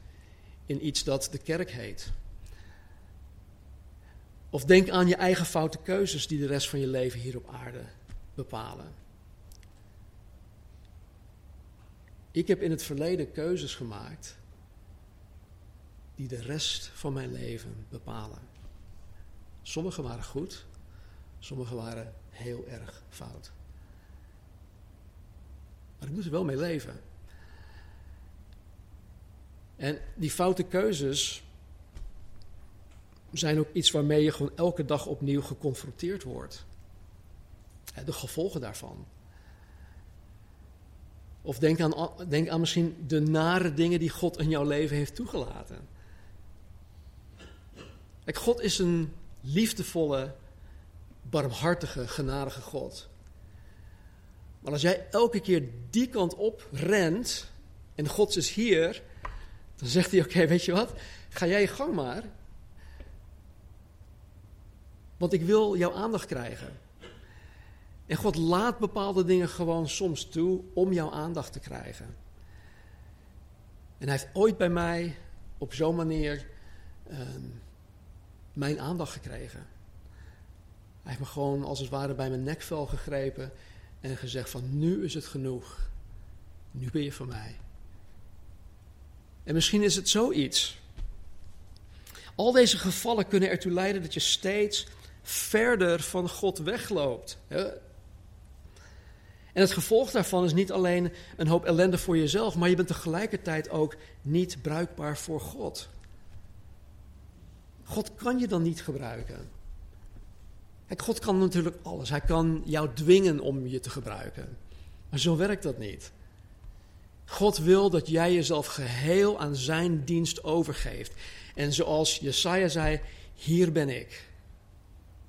in iets dat de kerk heet. Of denk aan je eigen foute keuzes die de rest van je leven hier op aarde bepalen. Ik heb in het verleden keuzes gemaakt die de rest van mijn leven bepalen. Sommige waren goed, sommige waren heel erg fout. Maar ik moet er wel mee leven. En die foute keuzes zijn ook iets waarmee je gewoon elke dag opnieuw geconfronteerd wordt. De gevolgen daarvan. Of denk aan, denk aan misschien de nare dingen die God in jouw leven heeft toegelaten. Kijk, God is een liefdevolle, barmhartige, genadige God. Maar als jij elke keer die kant op rent en God is hier, dan zegt hij: Oké, weet je wat? Ga jij je gang maar. Want ik wil jouw aandacht krijgen. En God laat bepaalde dingen gewoon soms toe om jouw aandacht te krijgen. En hij heeft ooit bij mij op zo'n manier ehm, mijn aandacht gekregen. Hij heeft me gewoon als het ware bij mijn nekvel gegrepen en gezegd van nu is het genoeg. Nu ben je van mij. En misschien is het zoiets. Al deze gevallen kunnen ertoe leiden dat je steeds verder van God wegloopt. En het gevolg daarvan is niet alleen een hoop ellende voor jezelf, maar je bent tegelijkertijd ook niet bruikbaar voor God. God kan je dan niet gebruiken. Kijk, God kan natuurlijk alles. Hij kan jou dwingen om je te gebruiken. Maar zo werkt dat niet. God wil dat jij jezelf geheel aan zijn dienst overgeeft. En zoals Jesaja zei, hier ben ik.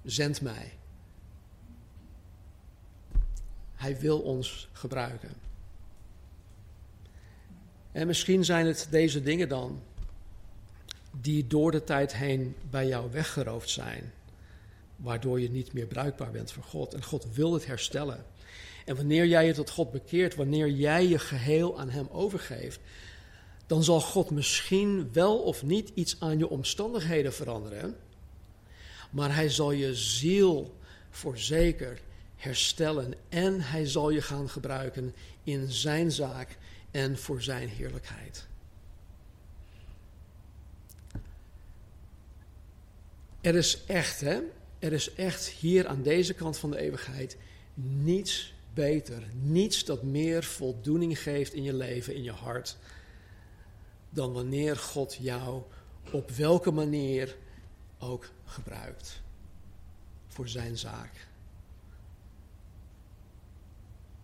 Zend mij. Hij wil ons gebruiken. En misschien zijn het deze dingen dan die door de tijd heen bij jou weggeroofd zijn, waardoor je niet meer bruikbaar bent voor God. En God wil het herstellen. En wanneer jij je tot God bekeert, wanneer jij je geheel aan Hem overgeeft, dan zal God misschien wel of niet iets aan je omstandigheden veranderen, maar Hij zal je ziel voorzeker herstellen en hij zal je gaan gebruiken in zijn zaak en voor zijn heerlijkheid. Er is echt, hè? Er is echt hier aan deze kant van de eeuwigheid niets beter, niets dat meer voldoening geeft in je leven, in je hart, dan wanneer God jou op welke manier ook gebruikt voor zijn zaak.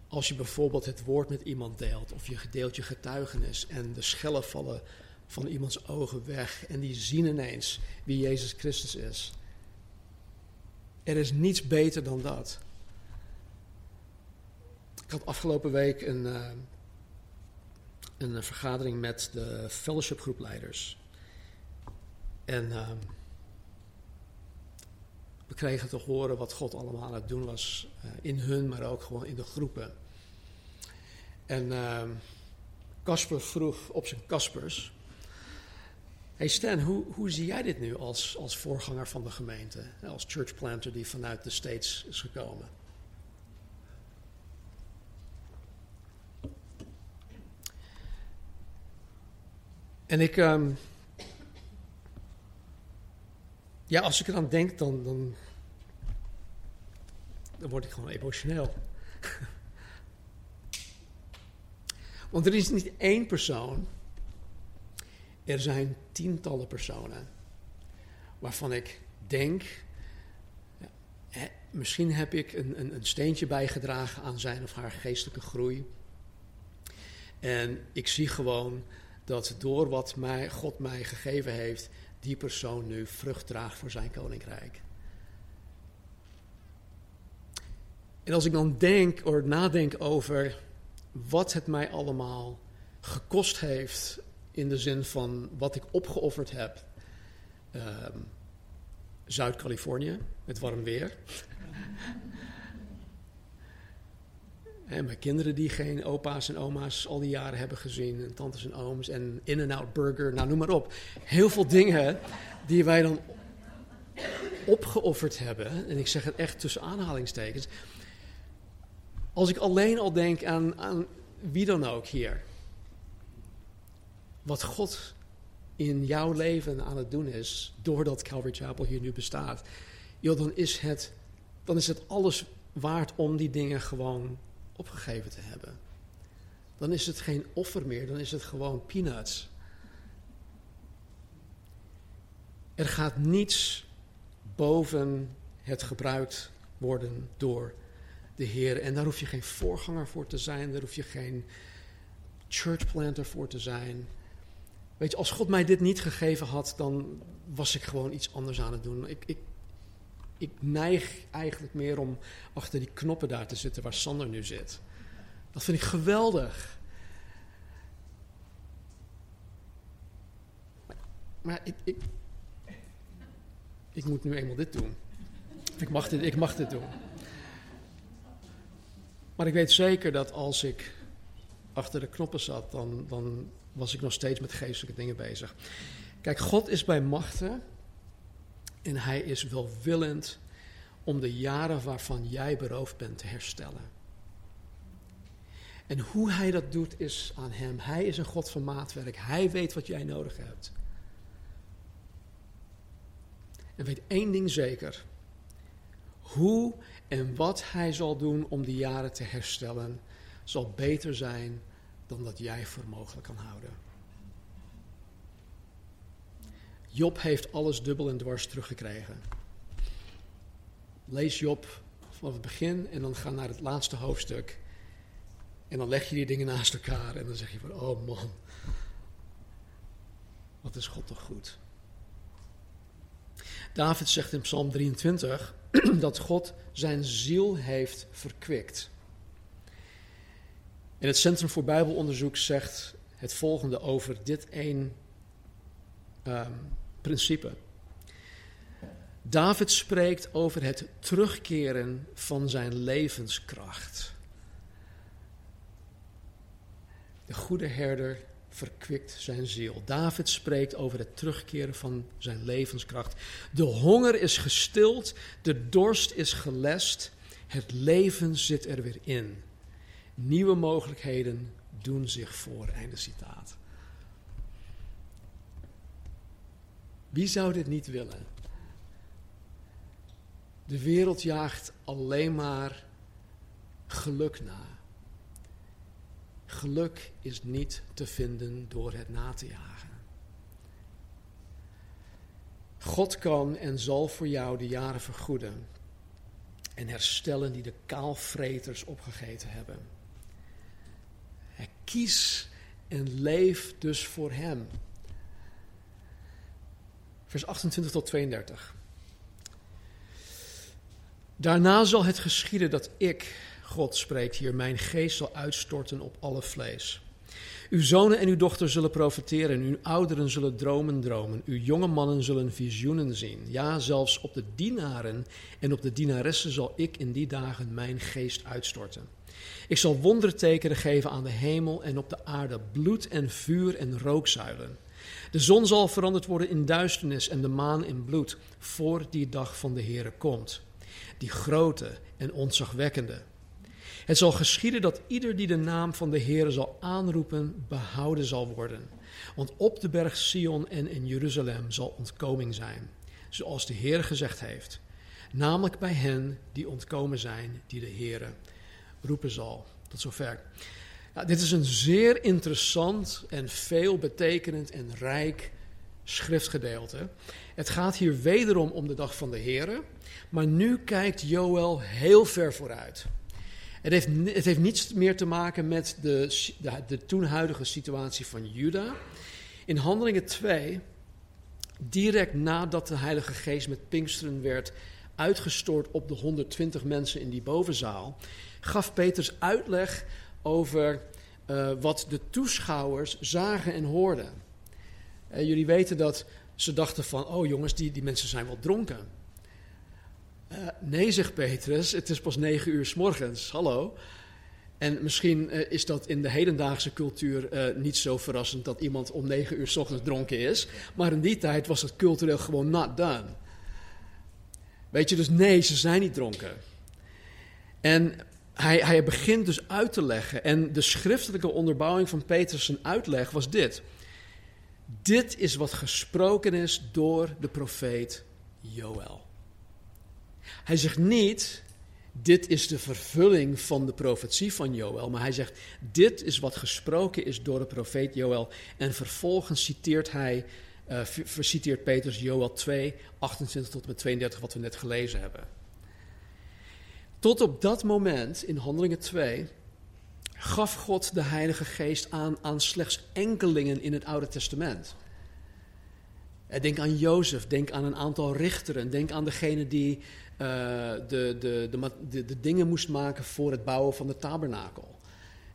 Als je bijvoorbeeld het woord met iemand deelt, of je deelt je getuigenis en de schellen vallen van iemands ogen weg en die zien ineens wie Jezus Christus is. Er is niets beter dan dat. Ik had afgelopen week een, uh, een vergadering met de fellowship groepleiders. En uh, we kregen te horen wat God allemaal aan het doen was uh, in hun, maar ook gewoon in de groepen. En Casper vroeg op zijn Caspers. Hey Stan, hoe, hoe zie jij dit nu als, als voorganger van de gemeente? Als churchplanter die vanuit de States is gekomen? En ik, um, ja, als ik eraan denk, dan, dan, dan word ik gewoon emotioneel. Want er is niet één persoon, er zijn tientallen personen waarvan ik denk, misschien heb ik een, een, een steentje bijgedragen aan zijn of haar geestelijke groei. En ik zie gewoon dat door wat mij, God mij gegeven heeft, die persoon nu vrucht draagt voor zijn koninkrijk. En als ik dan denk of nadenk over wat het mij allemaal gekost heeft, in de zin van wat ik opgeofferd heb. Ehm, Zuid-Californië, met warm weer. En mijn kinderen die geen opa's en oma's al die jaren hebben gezien. En tantes en ooms en In-N-Out Burger, nou noem maar op. Heel veel dingen die wij dan opgeofferd hebben. En ik zeg het echt tussen aanhalingstekens. Als ik alleen al denk aan, aan wie dan ook hier. Wat God in jouw leven aan het doen is, doordat Calvary Chapel hier nu bestaat. Joh, dan is het, dan is het alles waard om die dingen gewoon opgegeven te hebben. Dan is het geen offer meer, dan is het gewoon peanuts. Er gaat niets boven het gebruikt worden door de Heer. En daar hoef je geen voorganger voor te zijn, daar hoef je geen churchplanter voor te zijn. Weet je, als God mij dit niet gegeven had, dan was ik gewoon iets anders aan het doen. Ik, ik, ik neig eigenlijk meer om achter die knoppen daar te zitten waar Sander nu zit. Dat vind ik geweldig. Maar, ik, ik, ik moet nu eenmaal dit doen. Ik mag dit, ik mag dit doen. Maar ik weet zeker dat als ik achter de knoppen zat, dan, dan was ik nog steeds met geestelijke dingen bezig. Kijk, God is bij machten en hij is welwillend om de jaren waarvan jij beroofd bent te herstellen. En hoe hij dat doet is aan hem. Hij is een God van maatwerk. Hij weet wat jij nodig hebt. En weet één ding zeker. Hoe en wat hij zal doen om die jaren te herstellen, zal beter zijn dan dat jij voor mogelijk kan houden. Job heeft alles dubbel en dwars teruggekregen. Lees Job vanaf het begin en dan ga naar het laatste hoofdstuk. En dan leg je die dingen naast elkaar en dan zeg je van, oh man, wat is God toch goed. David zegt in Psalm 23 dat God zijn ziel heeft verkwikt. En het Centrum voor Bijbelonderzoek zegt het volgende over dit één um, principe. David spreekt over het terugkeren van zijn levenskracht. De goede herder verkwikt zijn ziel. David spreekt over het terugkeren van zijn levenskracht. De honger is gestild, de dorst is gelest, Het leven zit er weer in. Nieuwe mogelijkheden doen zich voor. Einde citaat. Wie zou dit niet willen? De wereld jaagt alleen maar geluk na. Geluk is niet te vinden door het na te jagen. God kan en zal voor jou de jaren vergoeden en herstellen die de kaalvreters opgegeten hebben. Kies en leef dus voor Hem. Vers 28 tot 32. Daarna zal het geschieden dat ik, God spreekt hier, mijn geest zal uitstorten op alle vlees. Uw zonen en uw dochters zullen profiteren, uw ouderen zullen dromen dromen, uw jonge mannen zullen visioenen zien. Ja, zelfs op de dienaren en op de dienaressen zal ik in die dagen mijn geest uitstorten. Ik zal wondertekenen geven aan de hemel en op de aarde, bloed en vuur en rookzuilen. De zon zal veranderd worden in duisternis en de maan in bloed, voor die dag van de Heere komt. Die grote en ontzagwekkende. Het zal geschieden dat ieder die de naam van de Heere zal aanroepen, behouden zal worden. Want op de berg Sion en in Jeruzalem zal ontkoming zijn, zoals de Heer gezegd heeft. Namelijk bij hen die ontkomen zijn, die de Heere roepen zal. Tot zover. Dit is een zeer interessant en veelbetekenend en rijk schriftgedeelte. Het gaat hier wederom om de dag van de Here, maar nu kijkt Joël heel ver vooruit. Het heeft, het heeft niets meer te maken met de, de, de toen huidige situatie van Juda. In Handelingen 2, direct nadat de Heilige Geest met Pinksteren werd uitgestort op de 120 mensen in die bovenzaal, gaf Peters uitleg over uh, wat de toeschouwers zagen en hoorden. Uh, jullie weten dat ze dachten van, oh jongens, die, die mensen zijn wel dronken. Uh, nee, zegt Petrus, het is pas negen uur s morgens, hallo. En misschien is dat in de hedendaagse cultuur niet zo verrassend dat iemand om negen uur s ochtends dronken is. Maar in die tijd was het cultureel gewoon not done. Weet je, dus nee, ze zijn niet dronken. En hij, hij begint dus uit te leggen. En de schriftelijke onderbouwing van Petrus' uitleg was dit. Dit is wat gesproken is door de profeet Joël. Hij zegt niet, dit is de vervulling van de profetie van Joël, maar hij zegt, dit is wat gesproken is door de profeet Joël. En vervolgens citeert hij, uh, citeert Petrus Joël 2, 28 tot en met 32, wat we net gelezen hebben. Tot op dat moment, in Handelingen 2, gaf God de Heilige Geest aan aan slechts enkelingen in het Oude Testament. Eh, denk aan Jozef, denk aan een aantal richteren, denk aan degene die uh, de, de, de, de, dingen moest maken voor het bouwen van de tabernakel.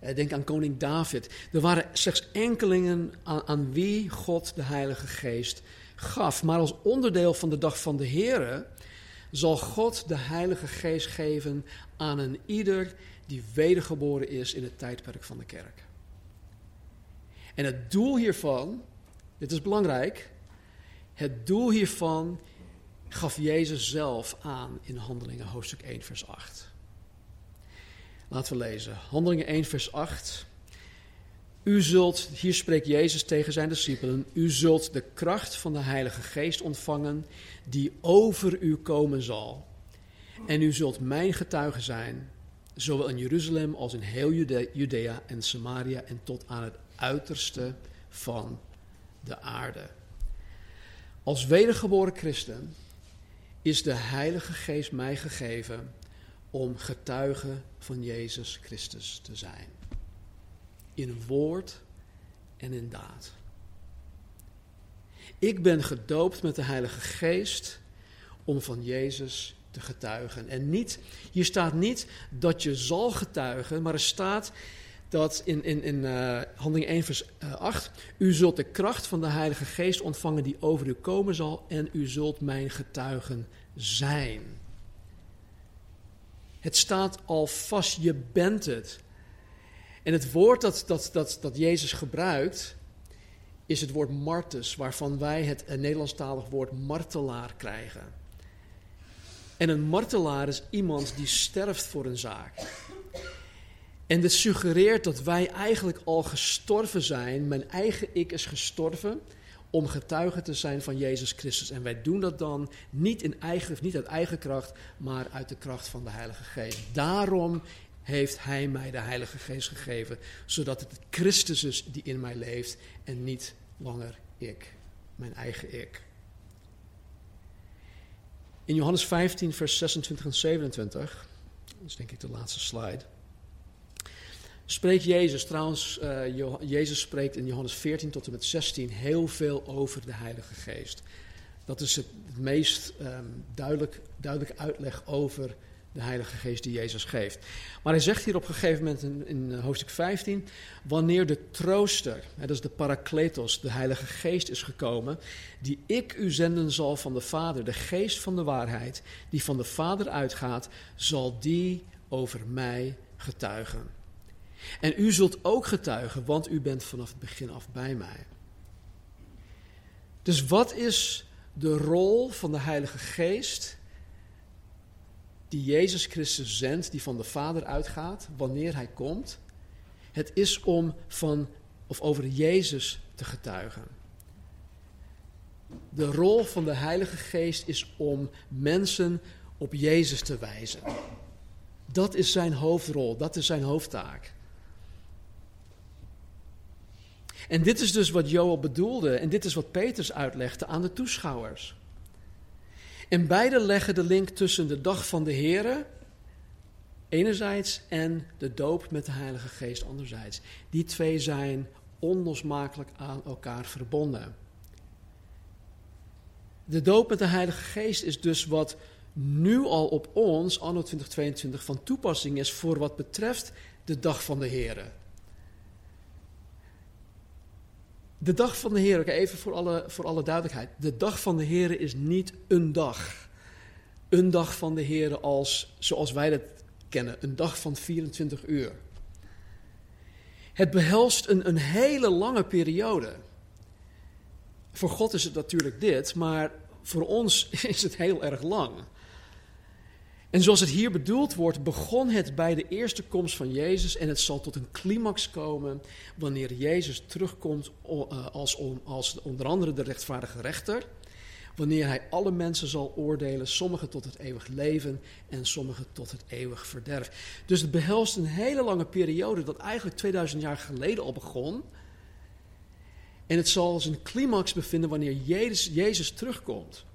Uh, denk aan koning David. Er waren slechts enkelingen aan, aan, wie God de Heilige Geest gaf. Maar als onderdeel van de dag van de Here zal God de Heilige Geest geven aan een ieder die wedergeboren is in het tijdperk van de kerk. En het doel hiervan, dit is belangrijk, het doel hiervan gaf Jezus zelf aan in Handelingen hoofdstuk 1, vers 8. Laten we lezen. Handelingen 1, vers 8. U zult, hier spreekt Jezus tegen zijn discipelen, u zult de kracht van de Heilige Geest ontvangen die over u komen zal. En u zult mijn getuige zijn, zowel in Jeruzalem als in heel Judea en Samaria en tot aan het uiterste van de aarde. Als wedergeboren christen is de Heilige Geest mij gegeven om getuige van Jezus Christus te zijn in woord en in daad. Ik ben gedoopt met de Heilige Geest om van Jezus te getuigen. En niet, hier staat niet dat je zal getuigen, maar er staat dat in, in, in uh, handeling 1 vers 8, eh, u zult de kracht van de Heilige Geest ontvangen die over u komen zal en u zult mijn getuigen zijn. Het staat al vast, je bent het. En het woord dat, dat, dat, dat Jezus gebruikt, is het woord martus, waarvan wij het Nederlandstalig woord martelaar krijgen. En een martelaar is iemand die sterft voor een zaak. En dit suggereert dat wij eigenlijk al gestorven zijn. Mijn eigen ik is gestorven om getuige te zijn van Jezus Christus. En wij doen dat dan niet, in eigen, niet uit eigen kracht, maar uit de kracht van de Heilige Geest. Daarom heeft Hij mij de Heilige Geest gegeven, zodat het Christus is die in mij leeft en niet langer ik, mijn eigen ik. In Johannes 15, vers 26 en 27, dat is denk ik de laatste slide spreekt Jezus, trouwens, uh, Jezus spreekt in Johannes 14 tot en met 16 heel veel over de Heilige Geest. Dat is het, meest um, duidelijk, duidelijk uitleg over de Heilige Geest die Jezus geeft. Maar hij zegt hier op een gegeven moment in, eh, hoofdstuk 15, wanneer de trooster, hè, dat is de parakletos, de Heilige Geest is gekomen, die ik u zenden zal van de Vader, de Geest van de waarheid, die van de Vader uitgaat, zal die over mij getuigen. En u zult ook getuigen, want u bent vanaf het begin af bij mij. Dus wat is de rol van de Heilige Geest die Jezus Christus zendt, die van de Vader uitgaat, wanneer Hij komt? Het is om van of over Jezus te getuigen. De rol van de Heilige Geest is om mensen op Jezus te wijzen. Dat is zijn hoofdrol, dat is zijn hoofdtaak. En dit is dus wat Joel bedoelde en dit is wat Petrus uitlegde aan de toeschouwers. En beide leggen de link tussen de dag van de Here enerzijds en de doop met de Heilige Geest anderzijds. Die twee zijn onlosmakelijk aan elkaar verbonden. De doop met de Heilige Geest is dus wat nu al op ons, anno 2022, van toepassing is voor wat betreft de dag van de Here. De dag van de Heer, even voor alle, voor alle duidelijkheid. De dag van de Heer is niet een dag. Een dag van de Heer als, zoals wij dat kennen, een dag van 24 uur. Het behelst een, een hele lange periode. Voor God is het natuurlijk dit, maar voor ons is het heel erg lang. En zoals het hier bedoeld wordt, begon het bij de eerste komst van Jezus en het zal tot een climax komen wanneer Jezus terugkomt eh, als, als onder andere de rechtvaardige rechter. Wanneer hij alle mensen zal oordelen, sommigen tot het eeuwig leven en sommigen tot het eeuwig verderf. Dus het behelst een hele lange periode dat eigenlijk 2000 jaar geleden al begon. En het zal zijn climax bevinden wanneer Jezus, Jezus terugkomt.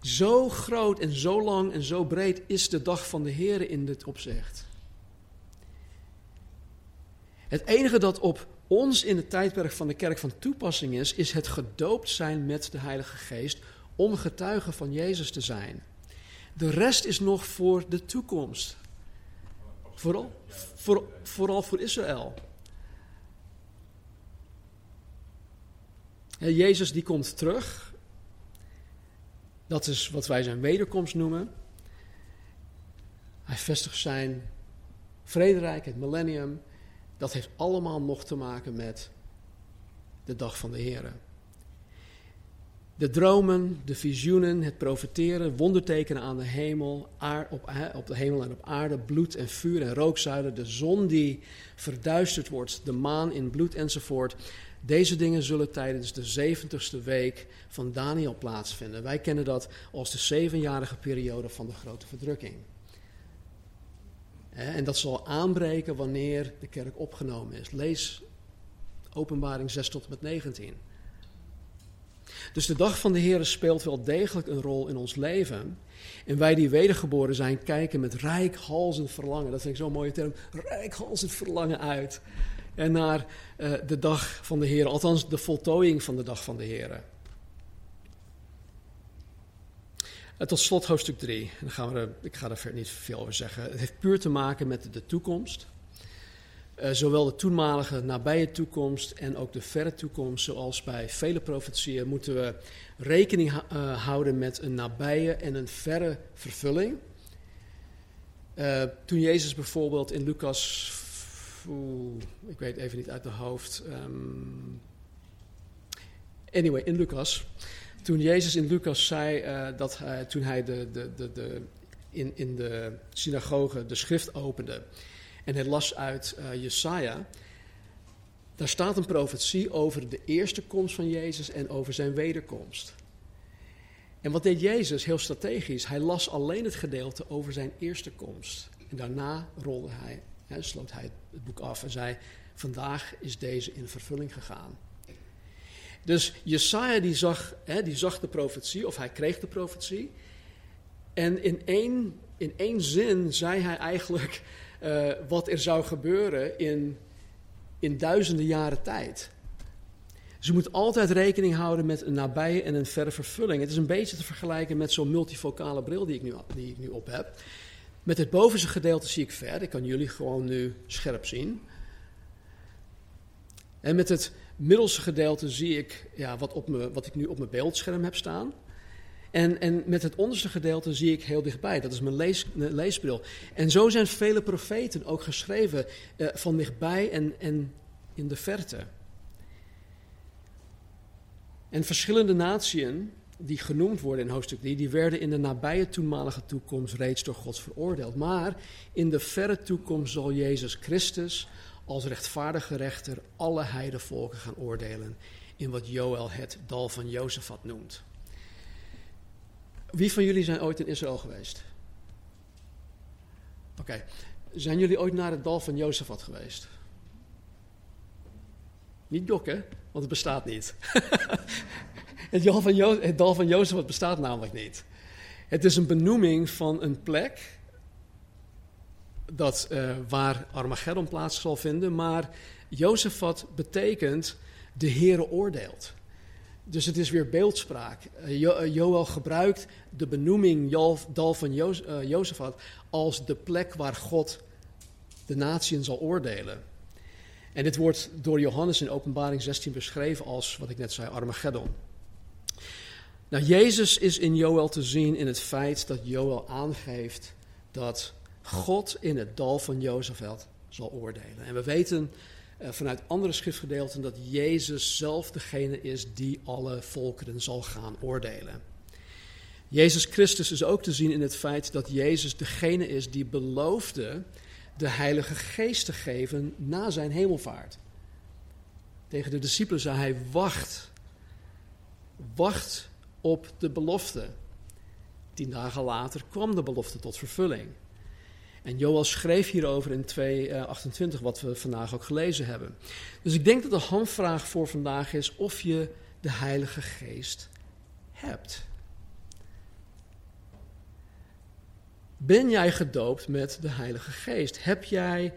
Zo groot en zo lang en zo breed is de dag van de Heer in dit opzicht. Het enige dat op ons in het tijdperk van de kerk van toepassing is, is het gedoopt zijn met de Heilige Geest om getuige van Jezus te zijn. De rest is nog voor de toekomst. Vooral, voor, vooral voor Israël. Jezus die komt terug dat is wat wij zijn wederkomst noemen. Hij vestigt zijn vrederijk, het millennium. Dat heeft allemaal nog te maken met de dag van de Heer. De dromen, de visioenen, het profeteren, wondertekenen aan de hemel, op, op de hemel en op aarde, bloed en vuur en rookzuilen, de zon die verduisterd wordt, de maan in bloed enzovoort. Deze dingen zullen tijdens de zeventigste week van Daniel plaatsvinden. Wij kennen dat als de zevenjarige periode van de grote verdrukking. En dat zal aanbreken wanneer de kerk opgenomen is. Lees Openbaring 6 tot en met 19. Dus de dag van de Heer speelt wel degelijk een rol in ons leven. En wij die wedergeboren zijn, kijken met rijkhalsend verlangen. Dat vind ik zo'n mooie term. Rijkhalsend verlangen uit en naar uh, de dag van de Heer, althans de voltooiing van de dag van de Heer. Eh, tot slot hoofdstuk 3. Dan gaan we ik ga er niet veel over zeggen. Het heeft puur te maken met de toekomst. Uh, zowel de toenmalige nabije toekomst en ook de verre toekomst, zoals bij vele profetieën, moeten we rekening houden met een nabije en een verre vervulling. Toen Jezus bijvoorbeeld in Lucas ik weet even niet uit de hoofd. Um, anyway, in Lucas, Toen Jezus in Lucas zei uh, dat toen hij de, de, de, de, in, in de synagoge de schrift opende en hij las uit uh, Jesaja, daar staat een profetie over de eerste komst van Jezus en over zijn wederkomst. En wat deed Jezus heel strategisch? Hij las alleen het gedeelte over zijn eerste komst. En daarna rolde hij, hè, sloot hij het boek af en zei: Vandaag is deze in vervulling gegaan. Dus Jesaja die zag, hè, die zag de profetie, of hij kreeg de profetie. En in één, in één zin zei hij eigenlijk uh, wat er zou gebeuren in, in duizenden jaren tijd. Dus je moet altijd rekening houden met een nabije en een verre vervulling. Het is een beetje te vergelijken met zo'n multifocale bril die ik, nu, die ik nu op heb. Met het bovenste gedeelte zie ik ver. Ik kan jullie gewoon nu scherp zien. En met het middelste gedeelte zie ik ja, wat, op me, wat ik nu op mijn beeldscherm heb staan. En, en met het onderste gedeelte zie ik heel dichtbij. Dat is mijn, lees, leesbril. En zo zijn vele profeten ook geschreven eh, van dichtbij en, en in de verte. En verschillende natieën die genoemd worden in hoofdstuk 3, die werden in de nabije toenmalige toekomst reeds door God veroordeeld. Maar in de verre toekomst zal Jezus Christus als rechtvaardige rechter alle heidevolken gaan oordelen in wat Joël het dal van Jozefat noemt. Wie van jullie zijn ooit in Israël geweest? Oké, zijn jullie ooit naar het dal van Jozefat geweest? Niet dokken, want het bestaat niet. het, dal van jo het dal van Jozefat bestaat namelijk niet. Het is een benoeming van een plek dat, uh, waar Armageddon plaats zal vinden, maar Jozefat betekent de Heere oordeelt. Dus het is weer beeldspraak. Jo uh, Joel gebruikt de benoeming dal van jo Jozefat als de plek waar God de natieën zal oordelen. En dit wordt door Johannes in Openbaring 16 beschreven als, wat ik net zei, Armageddon. Nou, Jezus is in Joel te zien in het feit dat Joel aangeeft dat God in het dal van Jozefveld zal oordelen. En we weten uh, vanuit andere schriftgedeelten dat Jezus zelf degene is die alle volkeren zal gaan oordelen. Jezus Christus is ook te zien in het feit dat Jezus degene is die beloofde de Heilige Geest te geven na zijn hemelvaart. Tegen de discipelen zei hij: Wacht, wacht op de belofte. Tien dagen later kwam de belofte tot vervulling. En Joel schreef hierover in 2:28, wat we vandaag ook gelezen hebben. Dus ik denk dat de handvraag voor vandaag is of je de Heilige Geest hebt. Ben jij gedoopt met de Heilige Geest? Heb jij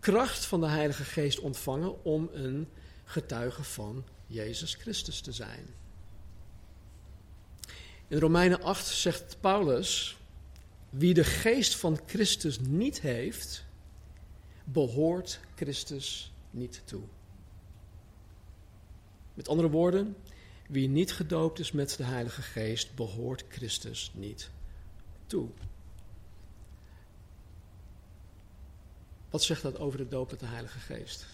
kracht van de Heilige Geest ontvangen om een getuige van Jezus Christus te zijn? In Romeinen 8 zegt Paulus: Wie de geest van Christus niet heeft, behoort Christus niet toe. Met andere woorden, wie niet gedoopt is met de Heilige Geest, behoort Christus niet toe. Wat zegt dat over de doop met de Heilige Geest?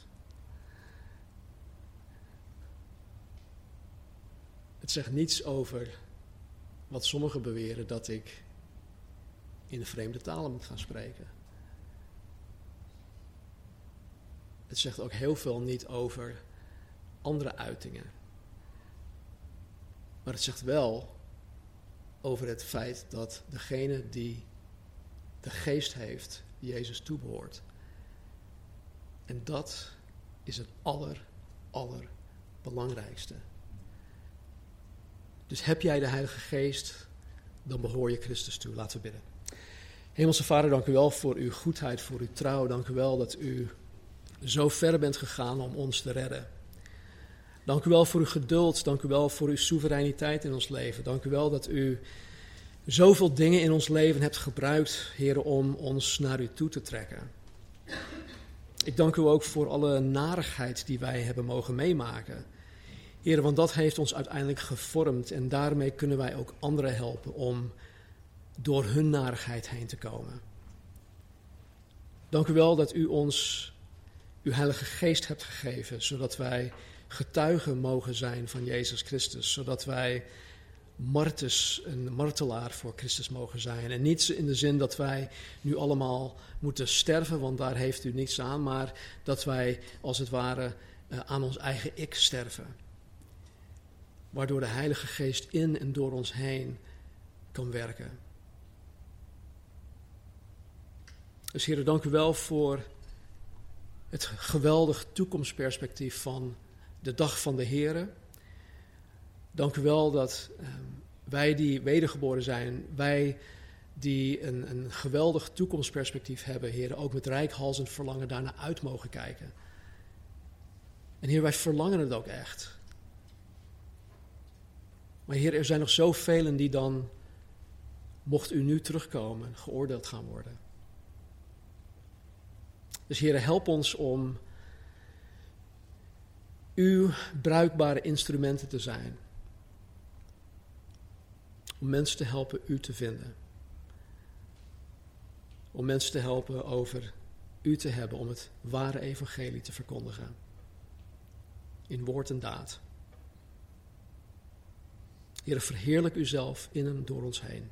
Het zegt niets over wat sommigen beweren dat ik in vreemde talen moet gaan spreken. Het zegt ook heel veel niet over andere uitingen. Maar het zegt wel over het feit dat degene die de geest heeft, Jezus toebehoort. En dat is het aller, allerbelangrijkste. Dus heb jij de Heilige Geest, dan behoor je Christus toe. Laten we bidden. Hemelse Vader, dank u wel voor uw goedheid, voor uw trouw. Dank u wel dat u zo ver bent gegaan om ons te redden. Dank u wel voor uw geduld. Dank u wel voor uw soevereiniteit in ons leven. Dank u wel dat u zoveel dingen in ons leven hebt gebruikt, Heer, om ons naar u toe te trekken. Ik dank u ook voor alle narigheid die wij hebben mogen meemaken. Want dat heeft ons uiteindelijk gevormd en daarmee kunnen wij ook anderen helpen om door hun narigheid heen te komen. Dank u wel dat u ons uw Heilige Geest hebt gegeven, zodat wij getuigen mogen zijn van Jezus Christus, zodat wij martus, een martelaar voor Christus mogen zijn. En niet in de zin dat wij nu allemaal moeten sterven, want daar heeft u niets aan, maar dat wij als het ware uh, aan ons eigen ik sterven. Waardoor de Heilige Geest in en door ons heen kan werken. Dus Heer, dank u wel voor het geweldig toekomstperspectief van de dag van de Heer. Dank u wel dat uh, wij die wedergeboren zijn, wij die een, een geweldig toekomstperspectief hebben, Heer, ook met rijkhalsend verlangen daarna uit mogen kijken. En Heer, wij verlangen het ook echt. Maar Heer, er zijn nog zoveel die dan, mocht u nu terugkomen, geoordeeld gaan worden. Dus Heer, help ons om uw bruikbare instrumenten te zijn. Om mensen te helpen u te vinden. Om mensen te helpen over u te hebben, om het ware evangelie te verkondigen. In woord en daad. Heer, verheerlijk uzelf in en door ons heen.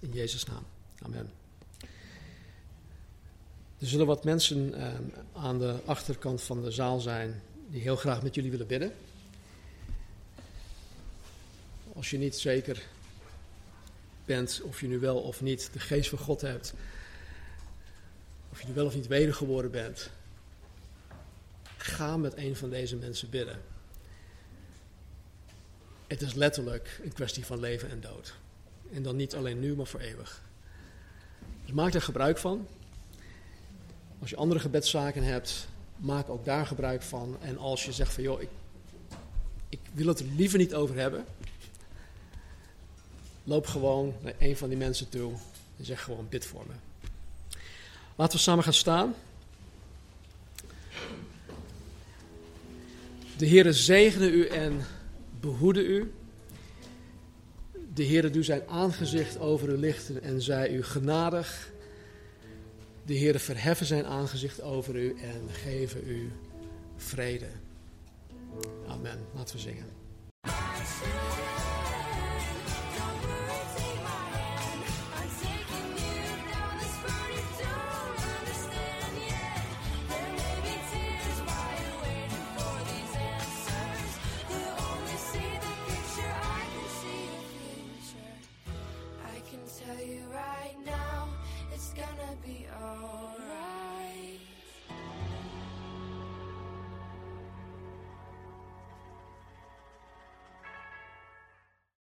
In Jezus' naam. Amen. Er zullen wat mensen eh, aan de achterkant van de zaal zijn die heel graag met jullie willen bidden. Als je niet zeker bent of je nu wel of niet de geest van God hebt, of je nu wel of niet wedergeboren bent, ga met een van deze mensen bidden. Het is letterlijk een kwestie van leven en dood. En dan niet alleen nu, maar voor eeuwig. Dus maak er gebruik van. Als je andere gebedszaken hebt, maak ook daar gebruik van. En als je zegt van joh, ik, ik wil het er liever niet over hebben. Loop gewoon naar een van die mensen toe en zeg gewoon bid voor me. Laten we samen gaan staan. De Heere zegene u en behoede u. De Heere doe zijn aangezicht over u lichten en zij u genadig. De Heere verheffen zijn aangezicht over u en geven u vrede. Amen. Laten we zingen.